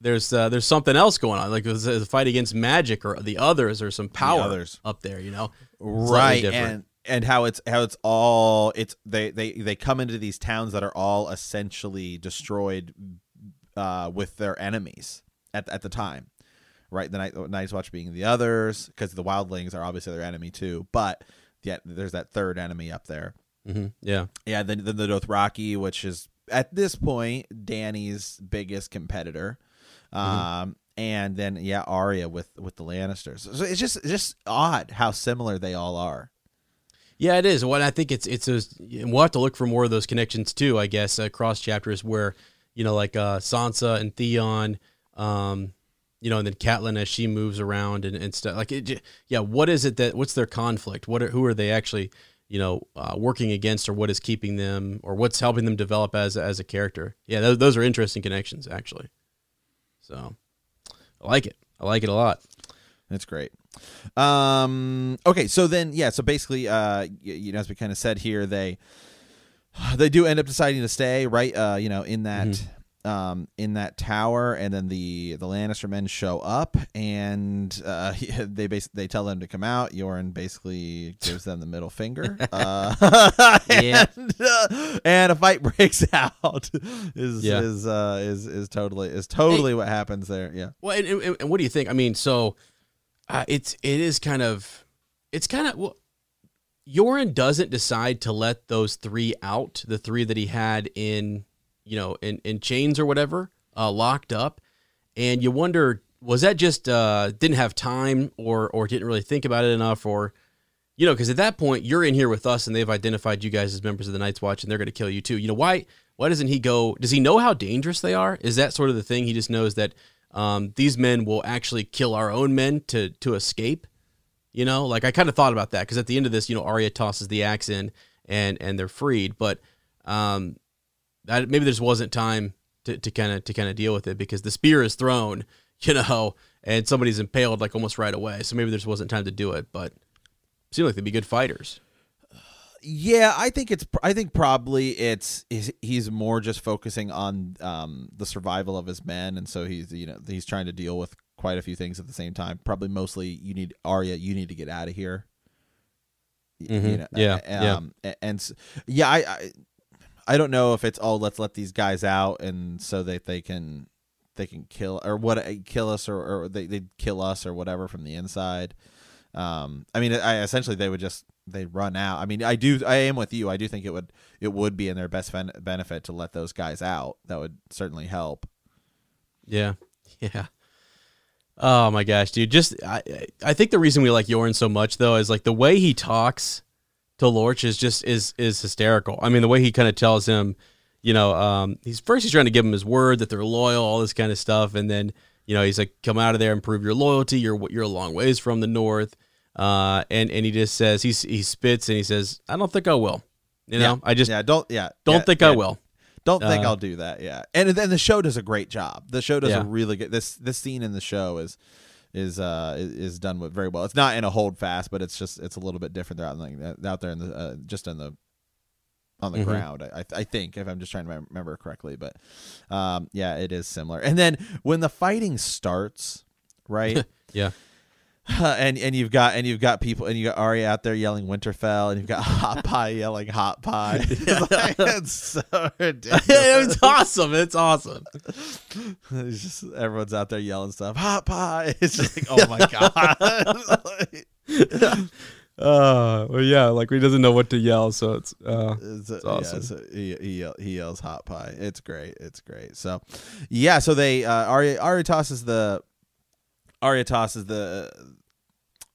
there's uh, there's something else going on, like there's a fight against magic or the others or some power others. up there, you know, right different. and and how it's how it's all it's they they they come into these towns that are all essentially destroyed uh with their enemies at at the time right? The night night's watch being the others because the wildlings are obviously their enemy too but yet there's that third enemy up there. Hmm yeah, yeah then, then the dothraki which is at this point dany's biggest competitor. Um and then yeah Arya with with the Lannisters. So it's just just odd how similar they all are. Yeah, it is. What I think it's it's a, we'll have to look for more of those connections too. I guess across chapters where you know like uh, Sansa and Theon, um, you know, and then Catelyn as she moves around and, and stuff. Like, it, yeah, what is it that what's their conflict? What are, who are they actually you know uh, working against, or what is keeping them, or what's helping them develop as as a character? Yeah, those, those are interesting connections actually. So, I like it. I like it a lot. That's great. Um okay, so then yeah, so basically uh y- you know as we kind of said here they they do end up deciding to stay, right? Uh you know, in that um in that tower and then the the Lannister men show up and uh they basically they tell them to come out. Yoren basically gives them the middle finger. Uh Yeah. and, uh, and a fight breaks out. is Yeah. is uh is is totally is totally what happens there. Yeah. Well, and, and, and what do you think? I mean, so uh, it's it is kind of it's kind of well, Yoren doesn't decide to let those three out, the three that he had in you know in in chains or whatever, uh, locked up, and you wonder was that just uh, didn't have time or or didn't really think about it enough or you know because at that point you're in here with us and they've identified you guys as members of the Night's Watch and they're going to kill you too. You know why why doesn't he go? Does he know how dangerous they are? Is that sort of the thing? He just knows that um, these men will actually kill our own men to to escape. You know, like I kind of thought about that because at the end of this, you know, Arya tosses the axe in and and they're freed, but um, that maybe there just wasn't time to kind of to kind of deal with it because the spear is thrown, you know, and somebody's impaled like almost right away. So maybe there just wasn't time to do it, but seem like they'd be good fighters. Yeah, I think it's. I think probably it's. He's more just focusing on um, the survival of his men, and so he's you know he's trying to deal with quite a few things at the same time. Probably mostly you need Arya. You need to get out of here. Mm-hmm. You know, yeah, um, yeah, and yeah, I, I I don't know if it's oh let's let these guys out and so that they can they can kill or what kill us or, or they they kill us or whatever from the inside. Um, I mean, I essentially they would just they run out. I mean, I do. I am with you. I do think it would it would be in their best ben- benefit to let those guys out. That would certainly help. Yeah, yeah. Oh my gosh, dude! Just I I think the reason we like Yoren so much though is like the way he talks to Lorch is just is is hysterical. I mean, the way he kind of tells him, you know, um, he's first he's trying to give him his word that they're loyal, all this kind of stuff, and then you know he's like, come out of there and prove your loyalty. You're you're a long ways from the north. Uh, and and he just says he he spits and he says, "I don't think I will." You know, yeah. I just yeah don't yeah don't yeah, think yeah. I will. Don't think uh, I'll do that. Yeah, and then the show does a great job. The show does a really good. This this scene in the show is is uh is done with very well. It's not in a hold fast, but it's just it's a little bit different. Out like out there in the uh, just in the on the mm-hmm. ground. I, I think if I'm just trying to remember correctly, but um yeah, it is similar. And then when the fighting starts, right? yeah. and and you've got and you've got people and you got Ari out there yelling Winterfell and you've got Hot Pie yelling Hot Pie. it's so ridiculous. it's awesome. It's awesome. It's just everyone's out there yelling stuff. Hot Pie. It's just like oh my god. uh, well, yeah, like he doesn't know what to yell, so it's uh, it's, it's awesome. Yeah, so he, he, he yells hot pie. It's great. It's great. So, yeah, so they uh, Arya Arya tosses the Arya tosses the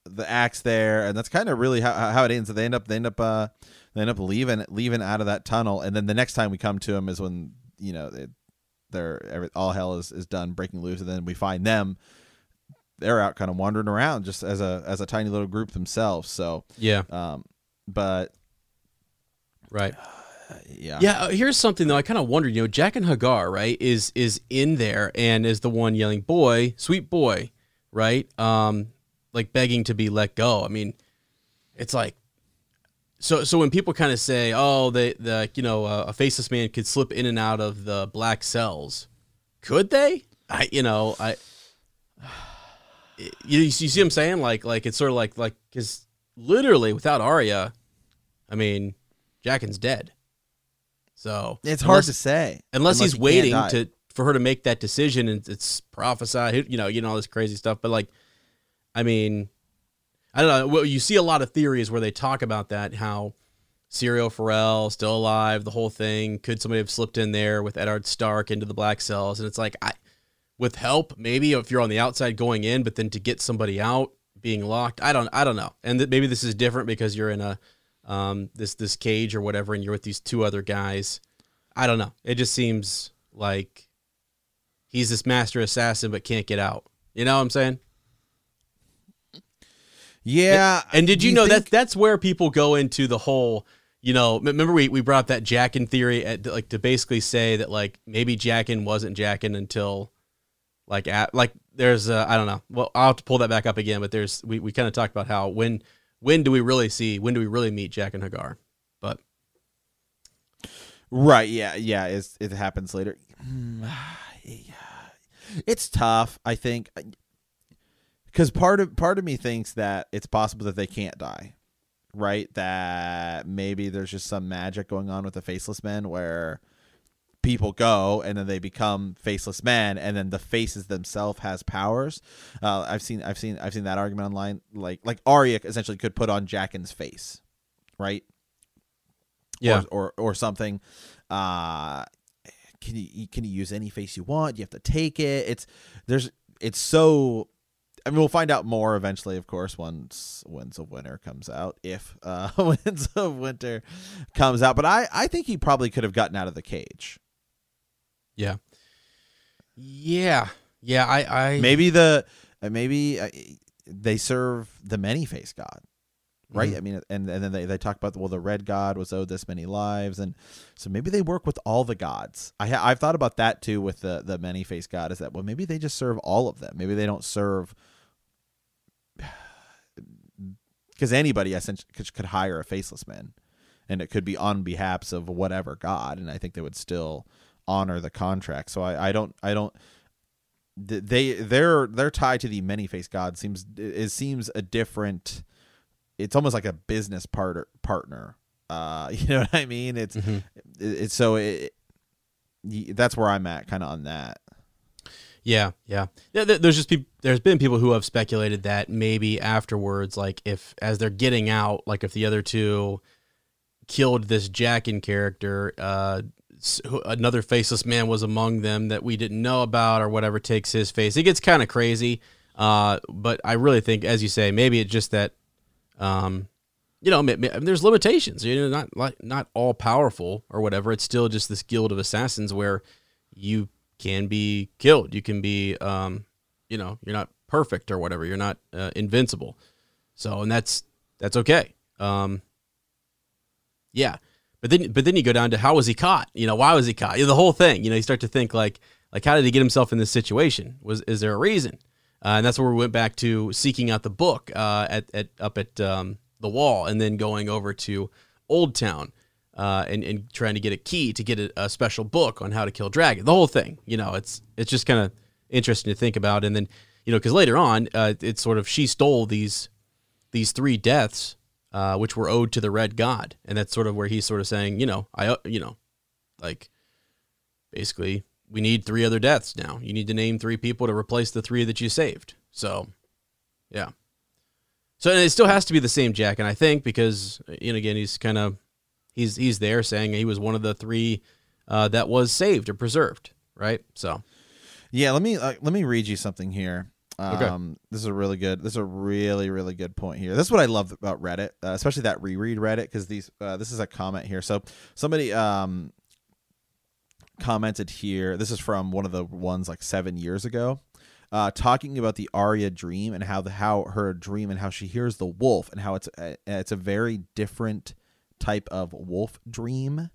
the axe there, and that's kind of really how, how it ends. They end up they end up uh, they end up leaving leaving out of that tunnel, and then the next time we come to them is when you know they, they're every, all hell is, is done breaking loose, and then we find them. They're out kind of wandering around just as a as a tiny little group themselves. So yeah, um, but right. Uh, yeah. Yeah. Uh, here's something though. I kind of wondered. You know, Jaqen H'ghar, right, is is in there and is the one yelling, "Boy, sweet boy," right? Um, like begging to be let go. I mean, it's like so so when people kind of say, "Oh, the the you know uh, a faceless man could slip in and out of the black cells," could they? I you know I you you see what I'm saying? Like like it's sort of like like because literally without Arya, I mean, Jaqen's dead. So it's unless, hard to say unless, unless he's waiting to for her to make that decision and it's prophesied, you know, you know all this crazy stuff. But like I mean, I don't know. Well, you see a lot of theories where they talk about that how Syrio Forel still alive, the whole thing. Could somebody have slipped in there with Eddard Stark into the Black Cells? And it's like, I, with help, maybe if you're on the outside going in, but then to get somebody out being locked, I don't, I don't know. And th- maybe this is different because you're in a um, this this cage or whatever, and you're with these two other guys. I don't know. It just seems like he's this master assassin but can't get out. You know what I'm saying? Yeah. And, and did you, you know that that's where people go into the whole, you know, remember we, we brought that Jaqen theory at like to basically say that like maybe Jaqen wasn't Jaqen until like at like there's uh, I don't know. Well, I'll have to pull that back up again, but there's we, we kind of talked about how when when do we really see when do we really meet Jaqen H'ghar? But Right, yeah, yeah, it's, it happens later. It's tough, I think because part of part of me thinks that it's possible that they can't die right? That maybe there's just some magic going on with the faceless men where people go and then they become faceless men and then the faces themselves has powers. Uh, i've seen i've seen i've seen that argument online. Like like Arya essentially could put on Jaqen's face right? Yeah. Or or, or something. Uh can you can you use any face you want you have to take it it's there's it's so. I mean, we'll find out more eventually, of course, once Winds of Winter comes out. If uh, Winds of Winter comes out, but I, I think he probably could have gotten out of the cage. Yeah. Yeah. Yeah. I. I maybe the uh, maybe uh, they serve the many face god right? Mhm. i mean and, and then they, they talk about well the red god was owed this many lives and so maybe they work with all the gods. I ha- i've thought about that too with the the many face god is that well maybe they just serve all of them. Maybe they don't serve because anybody essentially could, could hire a faceless man and it could be on behalf of whatever god and i think they would still honor the contract. So i, I don't i don't they they're they're tied to the many face god seems it seems a different it's almost like a business partner partner uh you know what i mean it's Mhm. it, it's so it, y- that's where i'm at kind of on that Yeah, yeah. yeah there's just peop there's been people who have speculated that maybe afterwards, like if as they're getting out, like if the other two killed this Jaqen character, uh, another faceless man was among them that we didn't know about or whatever takes his face. It gets kind of crazy. Uh, but I really think, as you say, maybe it's just that, um, you know, there's limitations. You know, not like not all powerful or whatever. It's still just this guild of assassins where you can be killed. You can be, um, you know, you're not perfect or whatever. You're not uh, invincible. So, and that's that's okay. Um, yeah, but then but then you go down to how was he caught? You know, why was he caught? You know, the whole thing. You know, you start to think like like how did he get himself in this situation? Was is there a reason? Uh, and that's where we went back to seeking out the book uh, at, at up at um, the wall, and then going over to Old Town uh, and and trying to get a key to get a, a special book on how to kill dragon. The whole thing, you know, it's it's just kind of interesting to think about. And then you know, because later on, uh, it's sort of she stole these these three deaths, uh, which were owed to the Red God, and that's sort of where he's sort of saying, you know, I, you know, like basically we need three other deaths now. You need to name three people to replace the three that you saved. So, yeah. So and it still has to be the same Jack, and I think because you know again he's kind of he's he's there saying he was one of the three uh, that was saved or preserved, right? So Yeah, let me uh, let me read you something here. Um, Okay. This is a really good. This is a really really good point here. This is what I love about Reddit, uh, especially that reread Reddit, because these. Uh, this is a comment here. So somebody um commented here. This is from one of the ones like seven years ago, uh, talking about the Arya dream and how the how her dream and how she hears the wolf and how it's a, it's a very different type of wolf dream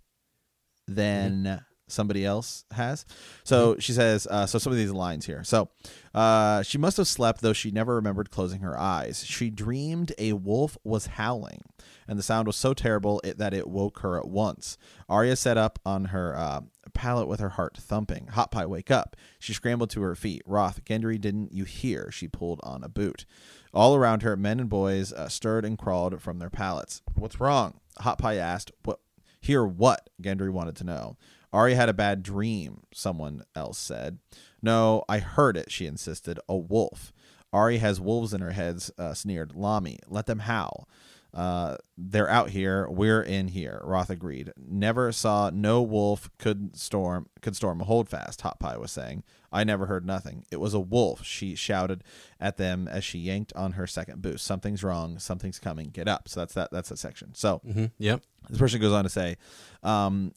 than somebody else has. So she says, uh, so some of these lines here. So uh, she must have slept, though she never remembered closing her eyes. She dreamed a wolf was howling, and the sound was so terrible it, that it woke her at once. Arya sat up on her uh, pallet with her heart thumping. Hot Pie, wake up. She scrambled to her feet. Roth, Gendry, didn't you hear? She pulled on a boot. All around her, men and boys uh, stirred and crawled from their pallets. What's wrong? Hot Pie asked. What? Hear what? Gendry wanted to know. Arya had a bad dream, someone else said. No, I heard it, she insisted. A wolf. Arya has wolves in her heads, uh, sneered. Lommy, let them howl. Uh, they're out here. We're in here. Roth agreed. Never saw no wolf could storm could storm a holdfast. Hot Pie was saying. I never heard nothing. It was a wolf. She shouted at them as she yanked on her second boost. Something's wrong. Something's coming. Get up. So that's that. That's that section. So hmm yep, this person goes on to say, um,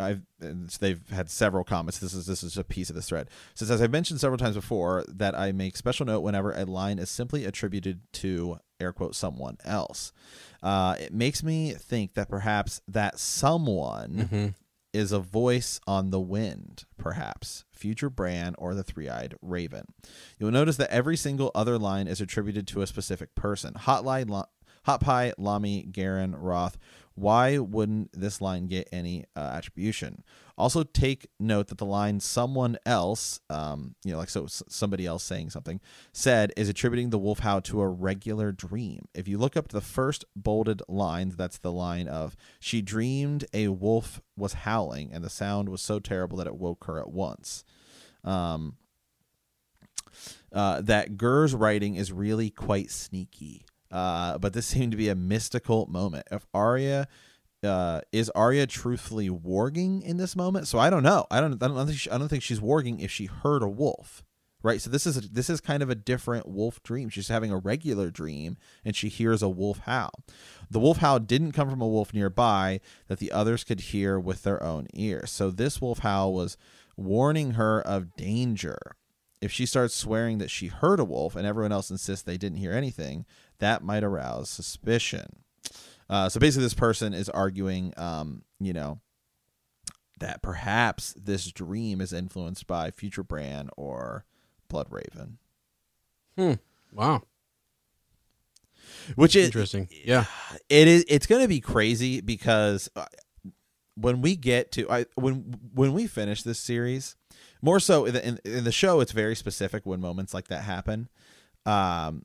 I've they've had several comments. This is this is a piece of this thread. It says as I've mentioned several times before that I make special note whenever a line is simply attributed to air quote someone else. Uh, it makes me think that perhaps that someone hmm is a voice on the wind, perhaps future Bran or the three-eyed raven. You'll notice that every single other line is attributed to a specific person. Hot line, Lo- Hot Pie, Lommy, Garen, Roth. Why wouldn't this line get any uh, attribution? Also, take note that the line "someone else," um, you know, like so somebody else saying something, said is attributing the wolf howl to a regular dream. If you look up the first bolded lines, that's the line of "She dreamed a wolf was howling, and the sound was so terrible that it woke her at once." Um, uh, that GRRM's writing is really quite sneaky. Uh, but this seemed to be a mystical moment. If Arya uh, is Arya truthfully warging in this moment? So I don't know. I don't. I don't think. She, I don't think she's warging if she heard a wolf, right? So this is a, this is kind of a different wolf dream. She's having a regular dream, and she hears a wolf howl. The wolf howl didn't come from a wolf nearby that the others could hear with their own ears. So this wolf howl was warning her of danger. If she starts swearing that she heard a wolf and everyone else insists they didn't hear anything, that might arouse suspicion. Uh, so basically, this person is arguing, um, you know, that perhaps this dream is influenced by Future Bran or Blood Raven. Hmm. Wow. Which is Interesting. Yeah. it is it's going to be crazy because uh, when we get to I when when we finish this series, more so in in, in the show, it's very specific when moments like that happen. Um,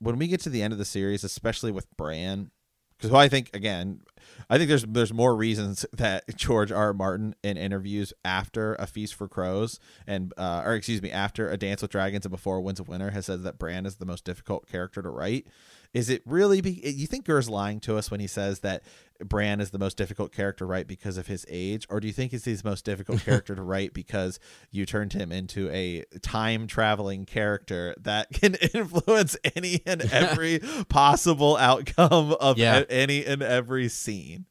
when we get to the end of the series, especially with Bran, because I think again, I think there's there's more reasons that George R. R. Martin in interviews after A Feast for Crows and uh, or excuse me after A Dance with Dragons and before Winds of Winter has said that Bran is the most difficult character to write. Is it really? Be, you think GRRM's lying to us when he says that Bran is the most difficult character to write because of his age, or do you think he's the most difficult character to write because you turned him into a time traveling character that can influence any and every possible outcome of Yeah. any and every scene?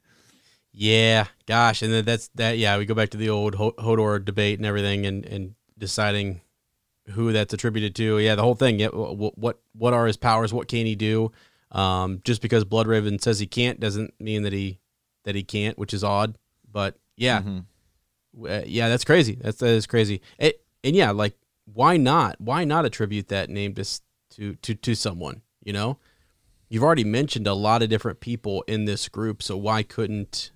Yeah. Gosh. And that's that. Yeah. We go back to the old Hodor debate and everything, and and deciding who that's attributed to. Yeah. The whole thing. Yeah. wh- What what are his powers? What can he do? Um, just because Bloodraven says he can't doesn't mean that he that he can't, which is odd. But yeah, Mhm. Uh, yeah, that's crazy. That's that is crazy. It, and yeah, like why not? Why not attribute that name to to to to someone? You know, you've already mentioned a lot of different people in this group, so why couldn't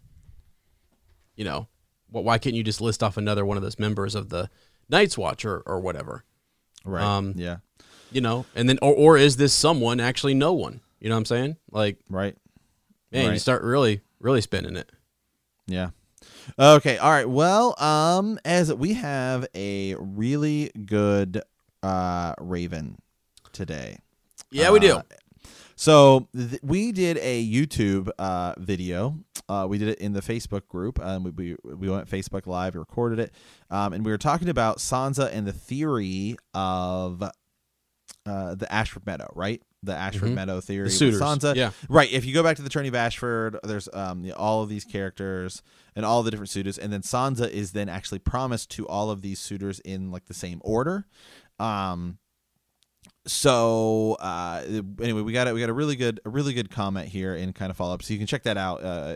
you know? Why couldn't you just list off another one of those members of the Night's Watch or, or whatever? Right. Um, yeah. You know, and then or or is this someone actually no one? You know what I'm saying? Like, Right. man, you start really really spinning it. Yeah. Okay. All right. Well, um, as we have a really good uh Raven today. Yeah, we do. Uh, So th- we did a YouTube uh, video. Uh, we did it in the Facebook group. Um, we, we we went Facebook Live, recorded it, um, and we were talking about Sansa and the theory of uh, the Ashford Meadow, right? The Ashford Mhm. Meadow theory. The with. Sansa, Yeah. Right. If you go back to the Tourney of Ashford, there's um all of these characters and all the different suitors, and then Sansa is then actually promised to all of these suitors in like the same order. Um. So uh, anyway, we got a, we got a really good a really good comment here in kind of follow up. So you can check that out. Uh,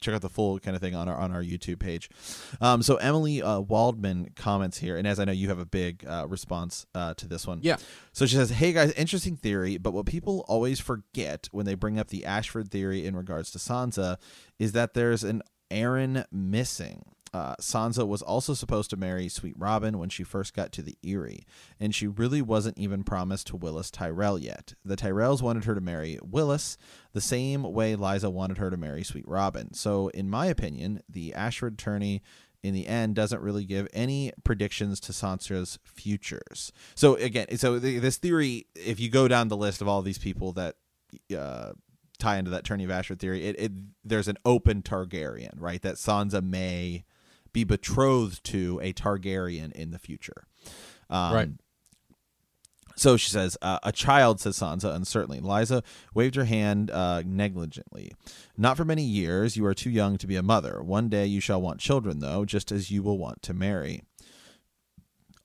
check out the full kind of thing on our on our YouTube page. Um, so Emily uh, Waldman comments here, and as I know you have a big uh, response uh, to this one. Yeah. So she says, "Hey guys, interesting theory, but what people always forget when they bring up the Ashford theory in regards to Sansa is that there's an Arryn missing. Uh, Sansa was also supposed to marry Sweet Robin when she first got to the Eyrie, and she really wasn't even promised to Willas Tyrell yet. The Tyrells wanted her to marry Willis the same way Lysa wanted her to marry Sweet Robin. So, in my opinion, the Ashford tourney in the end doesn't really give any predictions to Sansa's futures. So again, so th- this theory, if you go down the list of all these people that uh, tie into that tourney of Ashford theory, it, it there's an open Targaryen, right? That Sansa may be betrothed to a Targaryen in the future. Um, Right. So she says, uh, a child, says Sansa uncertainly. Lysa waved her hand uh, negligently. Not for many years. You are too young to be a mother. One day you shall want children, though, just as you will want to marry.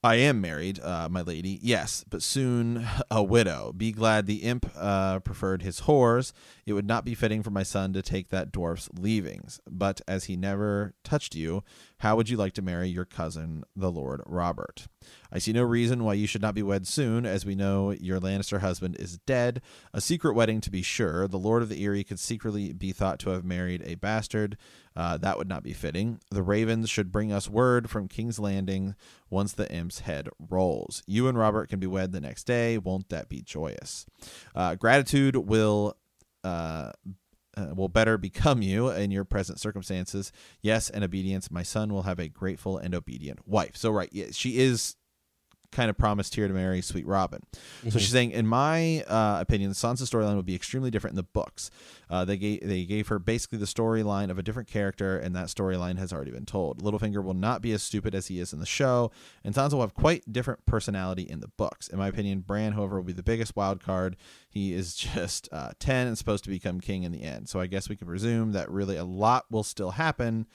I am married, uh, my lady. Yes, but soon a widow. Be glad the imp uh, preferred his whores. It would not be fitting for my son to take that dwarf's leavings. But as he never touched you, how would you like to marry your cousin, the Lord Robert? I see no reason why you should not be wed soon, as we know your Lannister husband is dead. A secret wedding, to be sure. The Lord of the Eyrie could secretly be thought to have married a bastard. Uh, that would not be fitting. The Ravens should bring us word from King's Landing once the imp's head rolls. You and Robert can be wed the next day. Won't that be joyous? Uh, gratitude will. Uh, uh, will better become you in your present circumstances. Yes, and obedience. My son will have a grateful and obedient wife. So, right, she is kind of promised here to marry Sweet Robin. Mm-hmm. So she's saying, in my uh, opinion, the Sansa storyline would be extremely different in the books. Uh, they gave they gave her basically the storyline of a different character, and that storyline has already been told. Littlefinger will not be as stupid as he is in the show, and Sansa will have quite different personality in the books. In my opinion, Bran, however, will be the biggest wild card. He is just uh, ten and supposed to become king in the end. So I guess we can presume that really a lot will still happen.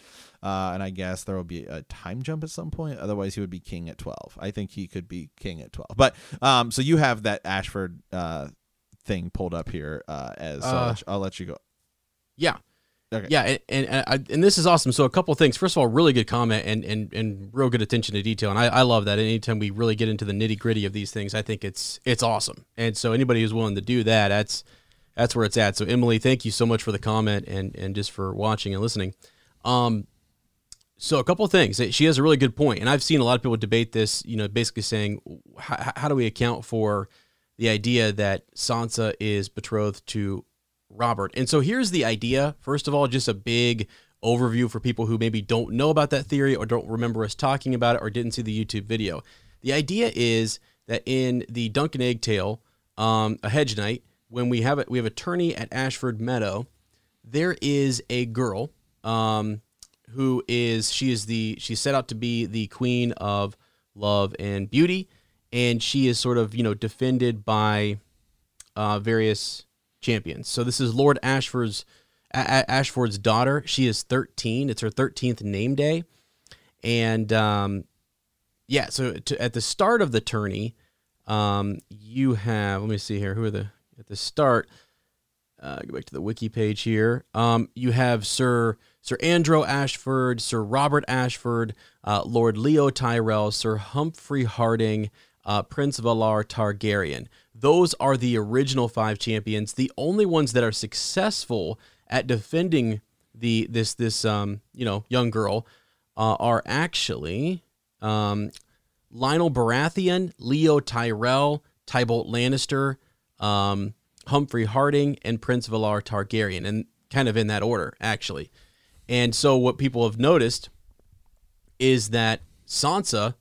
Uh, and I guess there will be a time jump at some point. Otherwise, he would be king at 12. I think he could be king at 12. But um, so you have that Ashford uh, thing pulled up here uh, as so I'll, uh, let you, I'll let you go. Yeah. Okay. Yeah, and and, and, and this is awesome. So a couple things. First of all, really good comment and and, and real good attention to detail, and I, I love that. Anytime we really get into the nitty gritty of these things, I think it's it's awesome. And so anybody who's willing to do that, that's that's where it's at. So Emily, thank you so much for the comment and and just for watching and listening. Um, so a couple things. She has a really good point, and I've seen a lot of people debate this. You know, basically saying, how, how do we account for the idea that Sansa is betrothed to Robert? And so here's the idea. First of all, just a big overview for people who maybe don't know about that theory or don't remember us talking about it or didn't see the YouTube video. The idea is that in the Dunk and Egg Tale, um, a hedge knight, when we have it, we have a tourney at Ashford Meadow. There is a girl. Um, who is she is the she's set out to be the queen of love and beauty, and she is sort of you know defended by uh, various champions. So this is Lord Ashford's a- Ashford's daughter. She is 13. It's her 13th name day, and um, yeah. So to, at the start of the tourney, um, you have let me see here. Who are the at the start? Uh, go back to the wiki page here. Um, you have Sir Sir Andro Ashford, Sir Robert Ashford, uh, Lord Leo Tyrell, Sir Humphrey Harding, uh, Prince Valarr Targaryen. Those are the original five champions. The only ones that are successful at defending the this this um, you know young girl uh, are actually um, Lyonel Baratheon, Leo Tyrell, Tybolt Lannister, um, Humphrey Harding, and Prince Valarr Targaryen, and kind of in that order actually. And so what people have noticed is that Sansa,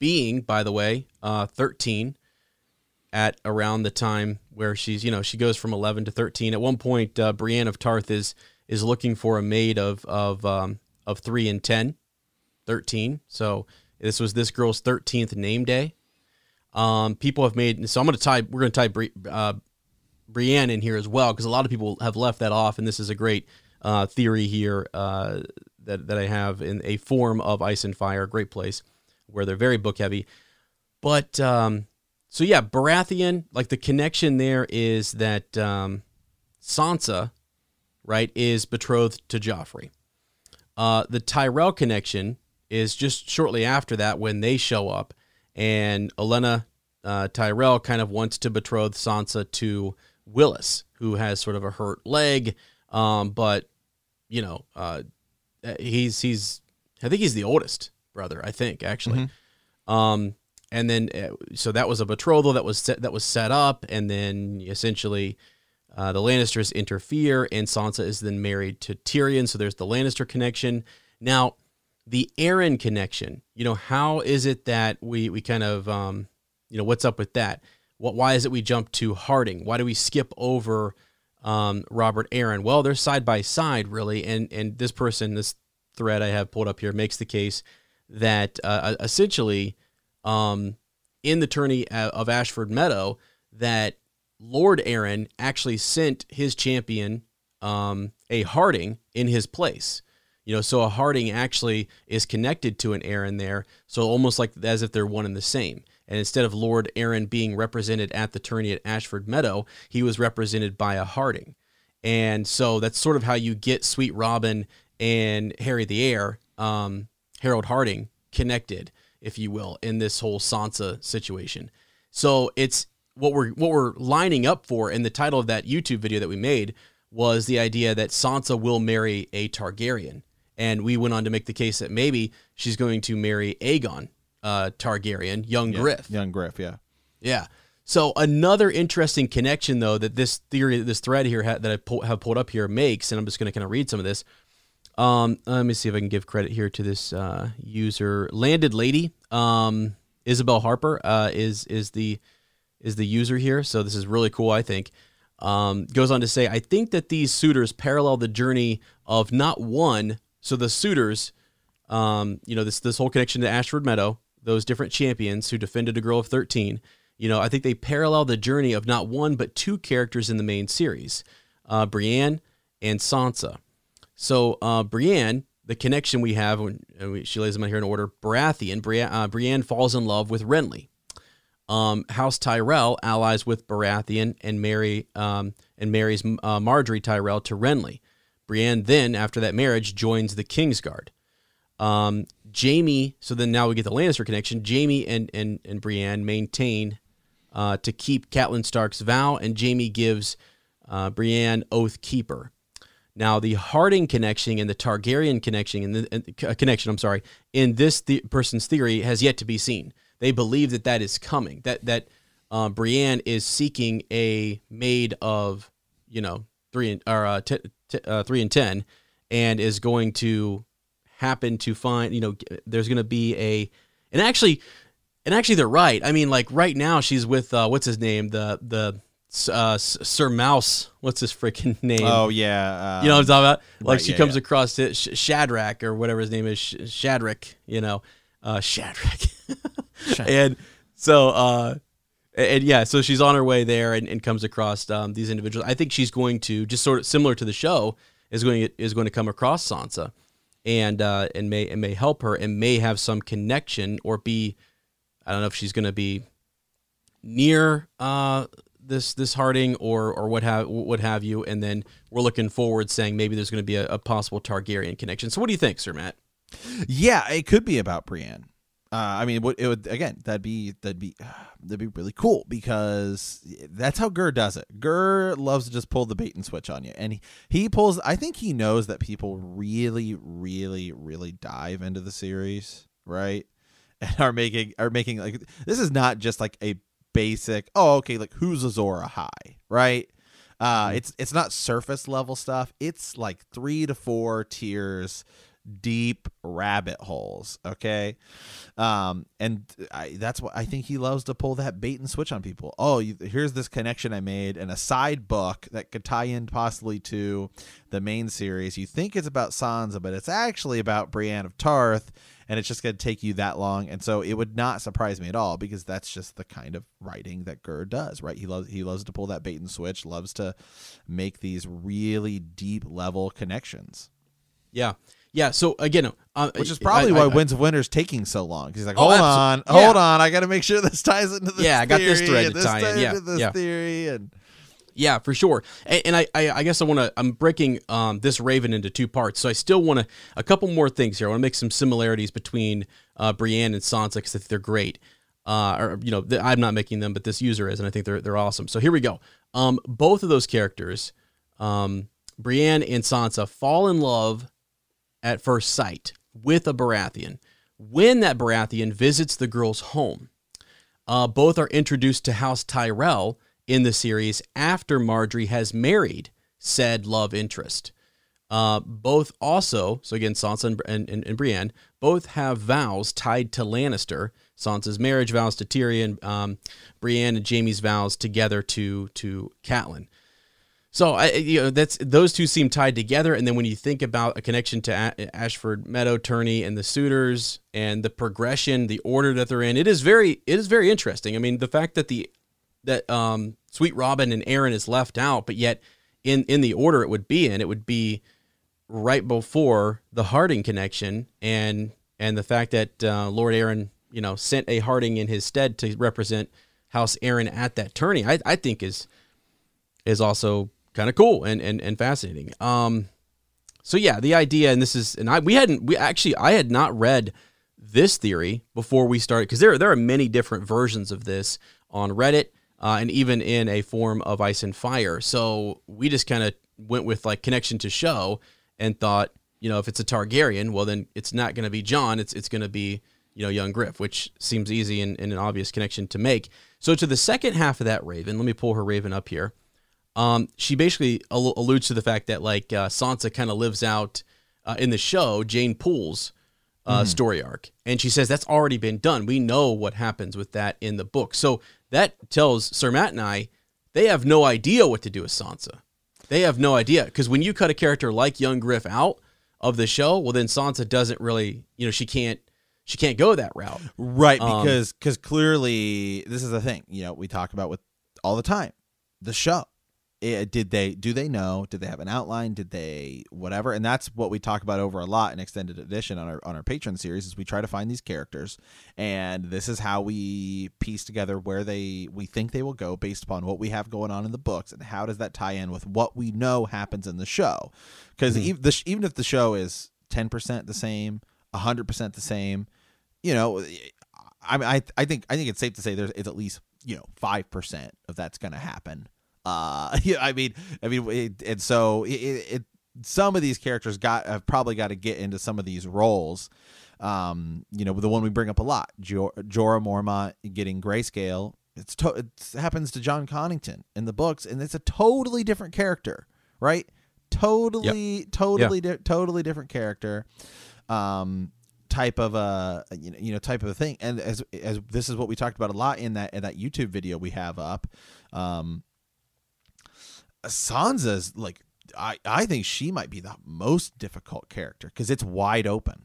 being, by the way, uh, 13 at around the time where she's, you know, she goes from 11 to 13. At one point, uh, Brienne of Tarth is is looking for a maid of of um, of three and 10, 13. So this was this girl's 13th name day. Um, people have made so I'm going to tie we're going to tie Bri- uh, Brienne in here as well because a lot of people have left that off, and this is a great uh, theory here uh, that, that I have in a Forum of Ice and Fire, great place where they're very book heavy. But um, so yeah, Baratheon, like the connection there is that um, Sansa, right, is betrothed to Joffrey. Uh, the Tyrell connection is just shortly after that when they show up, and Olenna uh, Tyrell kind of wants to betroth Sansa to Willas, who has sort of a hurt leg um, but you know, uh, he's he's I think he's the oldest brother. I think actually. Mm-hmm. Um, and then uh, so that was a betrothal that was set that was set up, and then essentially. Uh, the Lannisters interfere, and Sansa is then married to Tyrion. So there's the Lannister connection. Now, the Arryn connection. You know, how is it that we we kind of um, you know, what's up with that? What why is it we jump to Harding? Why do we skip over um, Robert Arryn. Well, they're side by side, really, and and this person, this thread I have pulled up here, makes the case that uh, essentially, um, in the tourney uh, of Ashford Meadow, that Lord Arryn actually sent his champion um, a Harding in his place. You know, so a Harding actually is connected to an Arryn there, so almost like as if they're one and the same. And instead of Lord Arryn being represented at the tourney at Ashford Meadow, he was represented by a Harding. And so that's sort of how you get Sweet Robin and Harry the Heir, um, Harold Harding, connected, if you will, in this whole Sansa situation. So it's what we're what we're lining up for in the title of that YouTube video that we made was the idea that Sansa will marry a Targaryen. And we went on to make the case that maybe she's going to marry Aegon uh, Targaryen, young yeah, Griff. Young Griff, yeah. Yeah. So another interesting connection, though, that this theory, this thread here ha- that I have pulled up here makes, and I'm just going to kind of read some of this. Um, let me see if I can give credit here to this uh, user, Landed Lady. Um, Isabel Harper uh, is is the is the user here. So this is really cool. I think. Um, goes on to say, I think that these suitors parallel the journey of not one. So the suitors, um, you know, this this whole connection to Ashford Meadow, those different champions who defended a girl of 13. You know, I think they parallel the journey of not one but two characters in the main series, uh, Brienne and Sansa. So uh, Brienne, the connection we have, when we, she lays them out here in order, Baratheon, Brienne, uh, Brienne falls in love with Renly. Um, House Tyrell allies with Baratheon and marry um, and marries uh, Margaery Tyrell to Renly. Brienne then, after that marriage, joins the Kingsguard. Um, Jaime, so then now we get the Lannister connection. Jaime and and, and Brienne maintain uh, to keep Catelyn Stark's vow, and Jaime gives uh, Brienne Oath Keeper. Now, the Harding connection and the Targaryen connection, and the uh, connection, I'm sorry, in this the- person's theory has yet to be seen. They believe that that is coming. That that uh, Brienne is seeking a maid of, you know, three and or uh, t- t- uh, three and ten, and is going to happen to find, you know, there's going to be a, and actually, and actually they're right. I mean, like right now she's with uh, what's his name, the the uh, Sir Mouse. What's his freaking name? Oh yeah, um, you know what I'm talking about? Like right, she yeah, comes yeah. across it, Sh- Shadrach or whatever his name is, Sh- Shadrick. You know, uh, Shadrach. and so, uh, and yeah, so she's on her way there and, and comes across um, these individuals. I think she's going to just sort of similar to the show is going to, is going to come across Sansa, and uh, and may and may help her and may have some connection or be, I don't know if she's going to be near uh, this this Harding or or what have what have you, and then we're looking forward saying maybe there's going to be a, a possible Targaryen connection. So what do you think, Sir Matt? Yeah, it could be about Brienne. Uh, I mean, it would again? That'd be that'd be that'd be really cool because that's how Gurr does it. Gurr loves to just pull the bait and switch on you, and he, he pulls. I think he knows that people really, really, really dive into the series, right? And are making are making like this is not just like a basic. Oh, okay, like who's Azor Ahai, right? Uh, it's it's not surface level stuff. It's like three to four tiers deep rabbit holes okay um and I, that's what i think he loves to pull that bait and switch on people oh you, here's this connection i made and a side book that could tie in possibly to the main series you think it's about sansa but it's actually about brienne of tarth and it's just going to take you that long and so it would not surprise me at all because that's just the kind of writing that Gurr does right he loves he loves to pull that bait and switch loves to make these really deep level connections Yeah, yeah. So again, uh, which is probably I- why I- Winds of Winter is taking so long. He's like, Oh, hold abso- on, yeah. hold on, I got to make sure this ties into this. Yeah, I got this thread to tie in. Yeah, into this yeah. theory, and Yeah, for sure. And, and I, I, I guess I want to. I'm breaking um, this Raven into two parts. So I still want to a couple more things here. I want to make some similarities between uh, Brienne and Sansa because I think they're great. Uh, or you know, th- I'm not making them, but this user is, and I think they're they're awesome. So here we go. Um, both of those characters, um, Brienne and Sansa, fall in love at first sight with a Baratheon. When that Baratheon visits the girl's home, uh, both are introduced to House Tyrell in the series after Margaery has married said love interest. Uh, both also, so again, Sansa and, and, and, Brienne, both have vows tied to Lannister. Sansa's marriage vows to Tyrion, um, Brienne and Jaime's vows together to to Catelyn. So I, you know, that's those two seem tied together, and then when you think about a connection to A- Ashford Meadow, Turney, and the suitors, and the progression, the order that they're in, it is very, it is very interesting. I mean, the fact that the that um, Sweet Robin and Arryn is left out, but yet in in the order it would be in, it would be right before the Harding connection, and and the fact that uh, Lord Arryn, you know, sent a Harding in his stead to represent House Arryn at that tourney, I, I think is is also kind of cool and, and, and fascinating. Um, so yeah, the idea, and this is, and I, we hadn't, we actually, I had not read this theory before we started because there, there are many different versions of this on Reddit uh, and even in a Forum of Ice and Fire. So we just kind of went with like connection to show and thought, you know, if it's a Targaryen, well then it's not going to be Jon. It's it's going to be you know young Griff, which seems easy and, and an obvious connection to make. So to the second half of that Raven, let me pull her Raven up here. Um, she basically al- alludes to the fact that like uh, Sansa kind of lives out uh, in the show Jeyne Poole's uh, story arc, and she says that's already been done. We know what happens with that in the book, so that tells Sir Matt and I they have no idea what to do with Sansa. They have no idea because when you cut a character like young Griff out of the show, well then Sansa doesn't really, you know, she can't she can't go that route. Right, Um, because because clearly this is the thing. You know, we talk about with all the time the show. Eh, did they do they know? Did they have an outline? Did they whatever? And that's what we talk about over a lot in extended edition on our on our Patreon series. Is we try to find these characters, and this is how we piece together where they we think they will go based upon what we have going on in the books, and how does that tie in with what we know happens in the show? Because even the sh- even if the show is ten percent the same, hundred percent the same, you know, I I I think I think it's safe to say there's it's at least you know five percent of that's going to happen. Uh, yeah, I mean, I mean, it, and so it, it, some of these characters got have probably got to get into some of these roles. Um, you know, the one we bring up a lot, jo- Jorah Mormont getting grayscale. It's to- it happens to Jon Connington in the books, and it's a totally different character, right? Totally, totally, di- totally different character. Um, type of a you know, you know type of a thing and as as this is what we talked about a lot in that in that YouTube video we have up um Sansa's like I I think she might be the most difficult character cuz it's wide open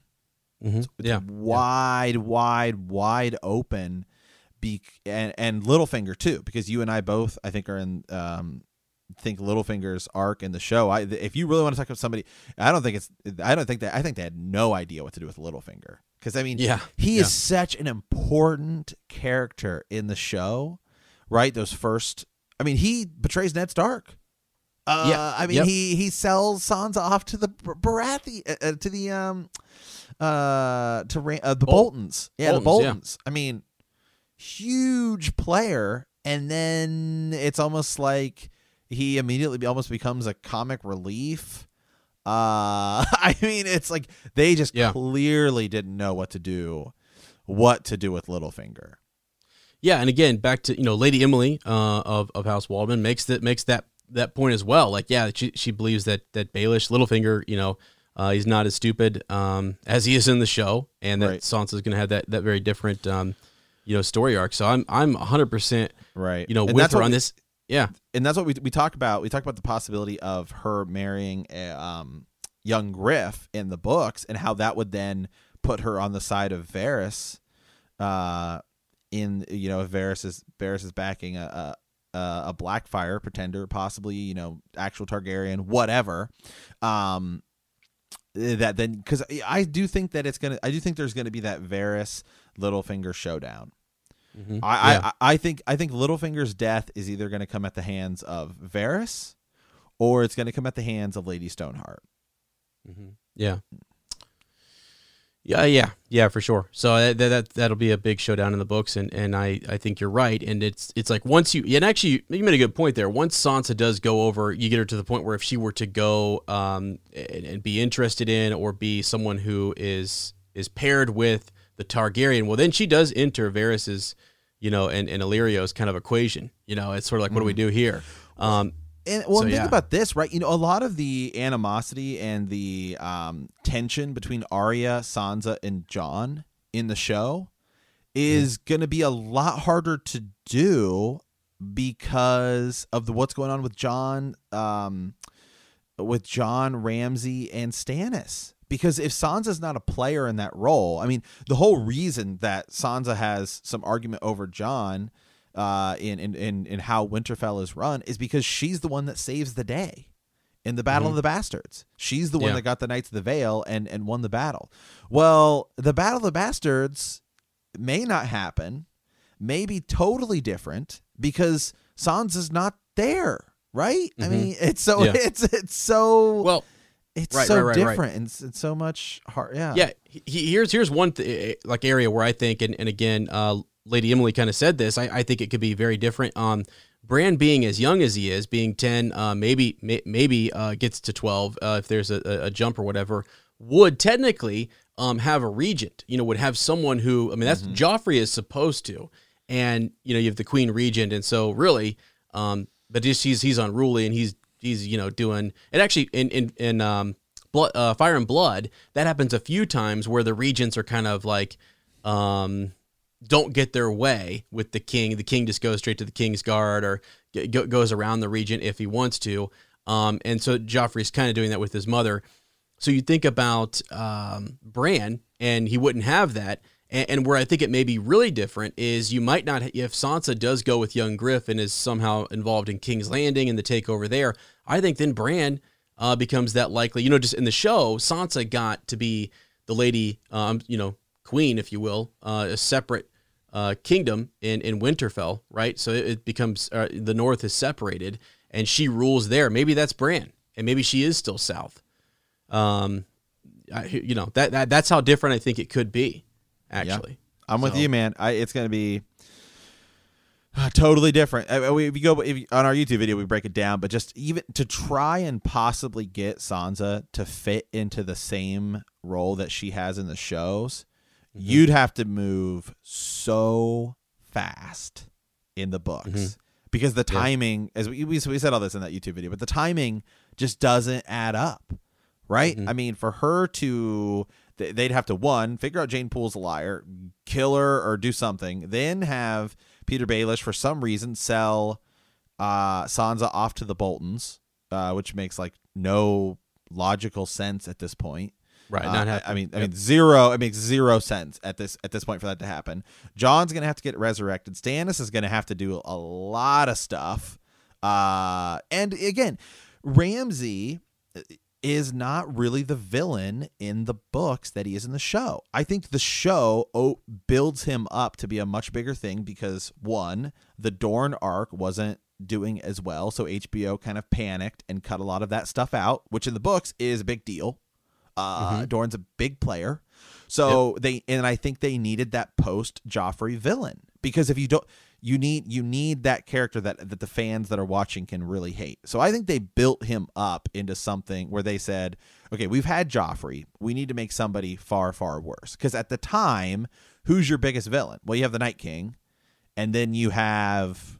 Mm-hmm. it's Yeah, wide wide wide open be and and Littlefinger too because you and I both I think are in um think Littlefinger's arc in the show. I if you really want to talk about somebody, I don't think it's I don't think that I think they had no idea what to do with Littlefinger because I mean Yeah, he yeah. is such an important character in the show, right? Those first, I mean, he betrays Ned Stark. Uh, Yeah, I mean, yep. he he sells Sansa off to the Bar- Barathi uh, uh, to the um uh to uh, the Bol- Boltons. Yeah, the Boltons, yeah. I mean, huge player, and then it's almost like he immediately almost becomes a comic relief. Uh, I mean, it's like they just Yeah. clearly didn't know what to do, what to do with Littlefinger. Yeah, and again, back to you know, Lady Emily uh, of of House Waldman makes that makes that that point as well. Like, yeah, she she believes that that Baelish Littlefinger, you know, uh, he's not as stupid um, as he is in the show, and that Right. Sansa's going to have that that very different um, you know story arc. So I'm I'm 100 percent Right. you know And with her on we- this. Yeah, and that's what we we talk about. We talk about the possibility of her marrying a, um, young Griff in the books, and how that would then put her on the side of Varys. Uh, in you know, if Varys is Varys is backing a a, a Blackfire pretender, possibly you know, actual Targaryen, whatever. Um, that then because I do think that it's gonna, I do think there's gonna be that Varys Littlefinger showdown. Mhm. I, Yeah. I I think I think Littlefinger's death is either going to come at the hands of Varys, or it's going to come at the hands of Lady Stoneheart. hmm Yeah. Yeah, yeah, yeah, for sure. So that, that that that'll be a big showdown in the books, and, and I, I think you're right. And it's it's like once you and actually you made a good point there. Once Sansa does go over, you get her to the point where if she were to go um and, and be interested in or be someone who is is paired with the Targaryen, well then she does enter Varys's, you know, and and Illyrio's kind of equation. You know, it's sort of like what do we do here? Um, And well, So, think yeah. about this, right? You know, a lot of the animosity and the um, tension between Arya, Sansa, and Jon in the show is going to be a lot harder to do because of the what's going on with Jon, um, with Jon Ramsay and Stannis. Because if Sansa's not a player in that role, I mean, the whole reason that Sansa has some argument over Jon uh, in, in in in how Winterfell is run is because she's the one that saves the day in the Battle of the Bastards. She's the one Yeah. that got the Knights of the Vale and and won the battle. Well, the Battle of the Bastards may not happen, may be totally different because Sansa's not there, right? I Mhm. mean, it's so Yeah. it's it's so well, it's right, so right, right, different and it's, it's so much hard. Yeah, Yeah, he, here's here's one th- like area where I think, and, and again, uh, Lady Emily kind of said this. I, I think it could be very different. Um, Bran being as young as he is, being ten, uh, maybe may, maybe uh, gets to twelve uh, if there's a, a- jump or whatever, would technically um, have a regent. You know, would have someone who I mean, that's Joffrey is supposed to, and you know, you have the Queen Regent, and so really, um, but just he's he's unruly and he's he's you know doing and actually in in in um blood, uh, Fire and Blood, that happens a few times where the regents are kind of like, um, don't get their way with the king. The king just goes straight to the king's guard or goes around the regent if he wants to. Um, and so Joffrey's kind of doing that with his mother. So you think about um, Bran, and he wouldn't have that. And, and, where I think it may be really different is you might not, if Sansa does go with young Griff and is somehow involved in King's Landing and the takeover there, I think then Bran uh, becomes that likely. You know, just in the show, Sansa got to be the lady, um, you know, queen, if you will, uh, a separate uh, kingdom in, in Winterfell, right? So it, it becomes uh, the North is separated and she rules there. Maybe that's Bran, and maybe she is still South. Um, I, you know that, that that's how different I think it could be. Actually, yeah. I'm with you, man. I, it's going to be uh, totally different. Uh, if you go if you, on our YouTube video, we break it down, but just even to try and possibly get Sansa to fit into the same role that she has in the shows, mm-hmm. you'd have to move so fast in the books. Mm-hmm because the timing, yeah. as we, we, we said all this in that YouTube video, but the timing just doesn't add up, right? Mm-hmm. I mean, for her to they'd have to one figure out Jeyne Poole's a liar, kill her or do something, then have Petyr Baelish for some reason sell uh, Sansa off to the Boltons, uh, which makes like no logical sense at this point. Right. Uh, not I mean, I mean, zero. It makes zero sense at this at this point for that to happen. Jon's gonna have to get resurrected. Stannis is gonna have to do a lot of stuff. Uh, and again, Ramsay is not really the villain in the books that he is in the show. I think the show oh, builds him up to be a much bigger thing because one, the Dorne arc wasn't doing as well, so HBO kind of panicked and cut a lot of that stuff out, which in the books is a big deal. Uh, mm-hmm. Dorne's a big player, so yep. they and I think they needed that post Joffrey villain because if you don't, you need you need that character that that the fans that are watching can really hate. So I think they built him up into something where they said, okay, we've had Joffrey, we need to make somebody far far worse because at the time, who's your biggest villain? Well, you have the Night King, and then you have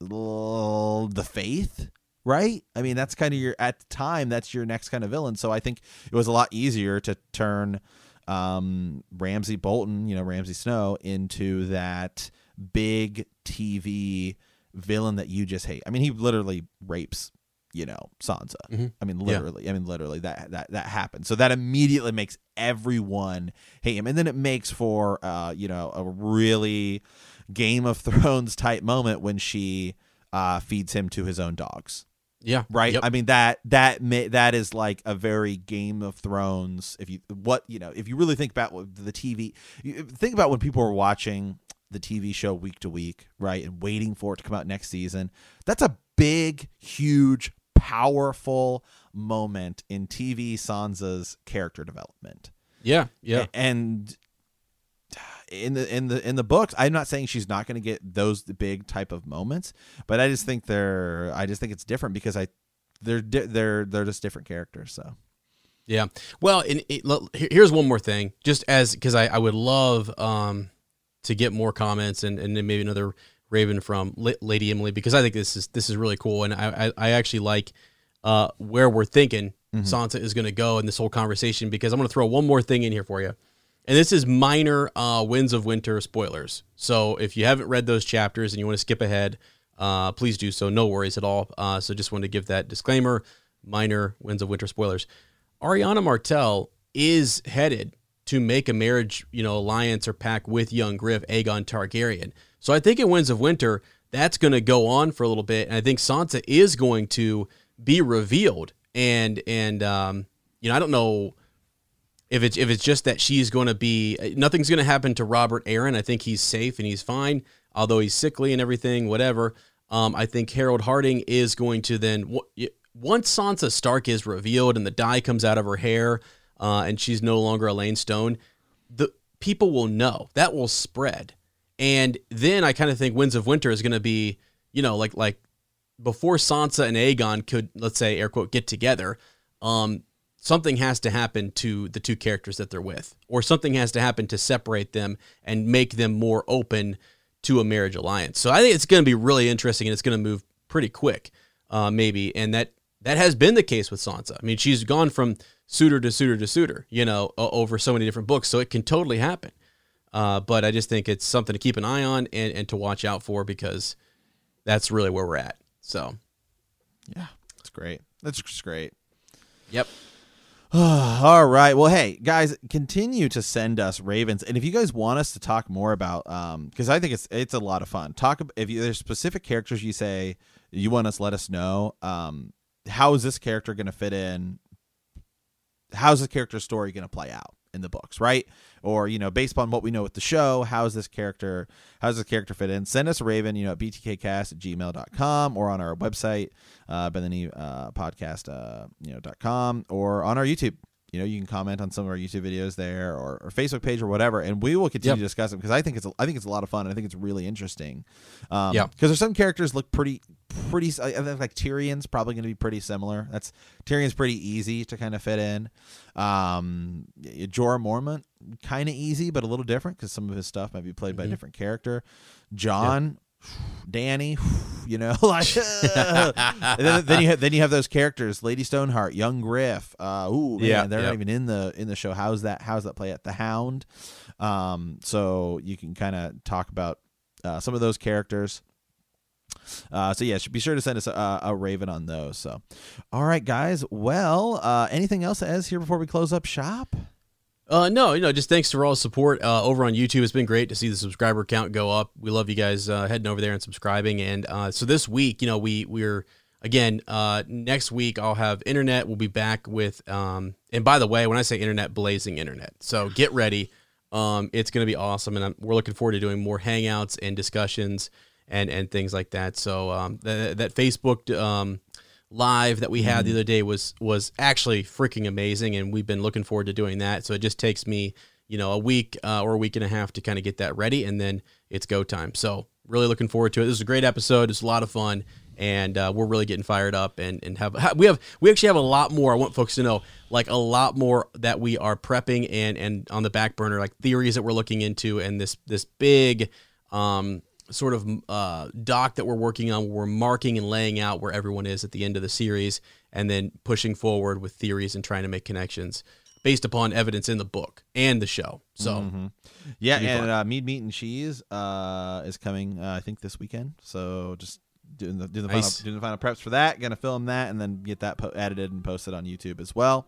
the Faith right? I mean, that's kind of your at the time that's your next kind of villain. So I think it was a lot easier to turn um, Ramsay Bolton, you know, Ramsay Snow, into that big TV villain that you just hate. I mean, he literally rapes, you know, Sansa. Mm-hmm. I mean, literally. Yeah. I mean, literally that that that happened. So that immediately makes everyone hate him, and then it makes for uh, you know, a really Game of Thrones type moment when she uh, feeds him to his own dogs. Yeah. Right. Yep. I mean that that may, that is like a very Game of Thrones. If you what you know, if you really think about the TV, think about when people were watching the TV show week to week, right, and waiting for it to come out next season. That's a big, huge, powerful moment in TV Sansa's character development. Yeah. Yeah. And in the in the in the books i'm not saying she's not going to get those big type of moments but i just think they're i just think it's different because i they're they're they're just different characters so. Yeah. Well and it, here's one more thing just as because I, I would love um to get more comments and and then maybe another raven from lady emily because i think this is this is really cool and i i, I actually like uh where we're thinking mm-hmm. sansa is going to go in this whole conversation because i'm going to throw one more thing in here for you and this is minor uh, Winds of Winter spoilers. So if you haven't read those chapters and you want to skip ahead, uh, please do so. No worries at all. Uh, so just wanted to give that disclaimer minor Winds of Winter spoilers. Ariana Martell is headed to make a marriage, you know, alliance or pact with young Griff, Aegon Targaryen. So I think in Winds of Winter, that's going to go on for a little bit. And I think Sansa is going to be revealed. And, and, um, you know, I don't know if it's if it's just that she's going to be nothing's going to happen to Robert Arryn. I think he's safe and he's fine, although he's sickly and everything. Whatever. Um, I think Harold Harding is going to then once Sansa Stark is revealed and the dye comes out of her hair, uh, and she's no longer Alayne Stone, the people will know that will spread, and then I kind of think Winds of Winter is going to be you know like like before Sansa and Aegon could let's say air quote get together. Um, something has to happen to the two characters that they're with, or something has to happen to separate them and make them more open to a marriage alliance. So I think it's going to be really interesting and it's going to move pretty quick, uh, maybe. And that that has been the case with Sansa. I mean, she's gone from suitor to suitor to suitor, you know, over so many different books. So it can totally happen. Uh, but I just think it's something to keep an eye on and, and to watch out for because that's really where we're at. So, yeah, it's great. That's great. Yep. All right. Well, hey guys, continue to send us ravens, and if you guys want us to talk more about, um, because I think it's it's a lot of fun. Talk if you, there's specific characters you say you want us, let us know. Um, how is this character going to fit in? How's the character story going to play out? In the books, right? Or, you know, based on what we know with the show, how's this character, how's this character fit in? Send us a raven, you know, at btkcast at gmail.com or on our website, uh, Bethany uh, podcast, uh, you know, dot com or on our YouTube you know you can comment on some of our youtube videos there or, or facebook page or whatever and we will continue yep. to discuss them because i think it's a, i think it's a lot of fun and i think it's really interesting um yeah because there's some characters look pretty pretty i think like tyrion's probably going to be pretty similar that's tyrion's pretty easy to kind of fit in um jorah mormont kind of easy but a little different because some of his stuff might be played mm-hmm. by a mm-hmm. different character jon Dany, you know, like then, then, you have then you have those characters, Lady Stoneheart, Young Griff. Uh, ooh, man, yeah, they're not even in the in the show. How's that? How's that play at the Hound? Um, so you can kind of talk about uh, some of those characters. Uh, so yeah, be sure to send us a, a, raven on those. So, all right, guys. Well, uh, anything else as here before we close up shop? Uh, no, you know, just thanks for all the support uh, over on YouTube. It's been great to see the subscriber count go up. We love you guys uh, heading over there and subscribing. And uh, so this week, you know, we we're again uh, next week. I'll have internet. We'll be back with. Um, and by the way, when I say internet, blazing internet. So get ready. Um, it's going to be awesome, and I'm, we're looking forward to doing more hangouts and discussions and and things like that. So um, that that Facebook um live that we had the mm-hmm. other day was was actually freaking amazing, and we've been looking forward to doing that. So it just takes me, you know, a week uh, or a week and a half to kind of get that ready, and then it's go time. So really looking forward to it. This is a great episode. It's a lot of fun, and uh, we're really getting fired up, and and have we have we actually have a lot more. I want folks to know, like a lot more that we are prepping and and on the back burner, like theories that we're looking into, and this this big um sort of uh, doc that we're working on. We're marking and laying out where everyone is at the end of the series, and then pushing forward with theories and trying to make connections based upon evidence in the book and the show. So, mm-hmm. yeah, and uh, Mead Meat and Cheese uh, is coming, uh, I think, this weekend. So just doing the doing the, nice. final, doing the final preps for that. Gonna film that and then get that po- edited and posted on YouTube as well.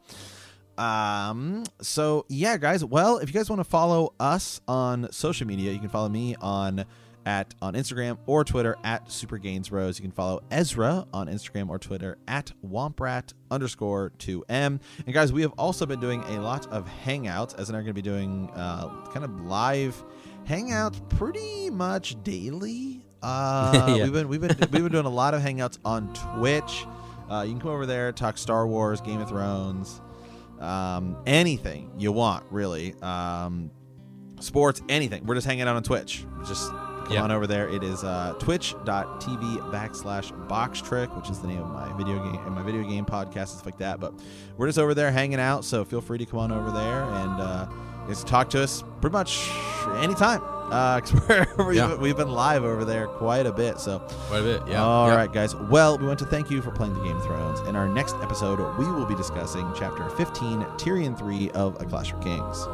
Um, so yeah, guys. Well, if you guys want to follow us on social media, you can follow me on at on Instagram or Twitter at Super Gains Rose. You can follow Ezra on Instagram or Twitter at Womprat underscore 2M. And guys, we have also been doing a lot of hangouts. As and I are going to be doing uh, kind of live hangouts pretty much daily. Uh, yeah. We've been we've been we've been doing a lot of hangouts on Twitch. Uh, you can come over there, talk Star Wars, Game of Thrones, um, anything you want, really. Um, sports, anything. We're just hanging out on Twitch. Just come yep. on over there. It is uh, twitch.tv backslash box trick, which is the name of my video game and my video game podcast, stuff like that. But we're just over there hanging out, so feel free to come on over there and uh, just talk to us pretty much anytime. Uh, cause we've, yeah. we've been live over there quite a bit. So quite a bit, yeah. All right, guys. Well, we want to thank you for playing the Game of Thrones. In our next episode, we will be discussing Chapter 15, Tyrion 3 of A Clash of Kings.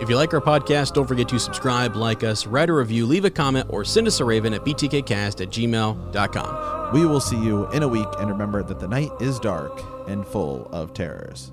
If you like our podcast, don't forget to subscribe, like us, write a review, leave a comment, or send us a raven at btkcast at gmail.com. We will see you in a week, and remember that the night is dark and full of terrors.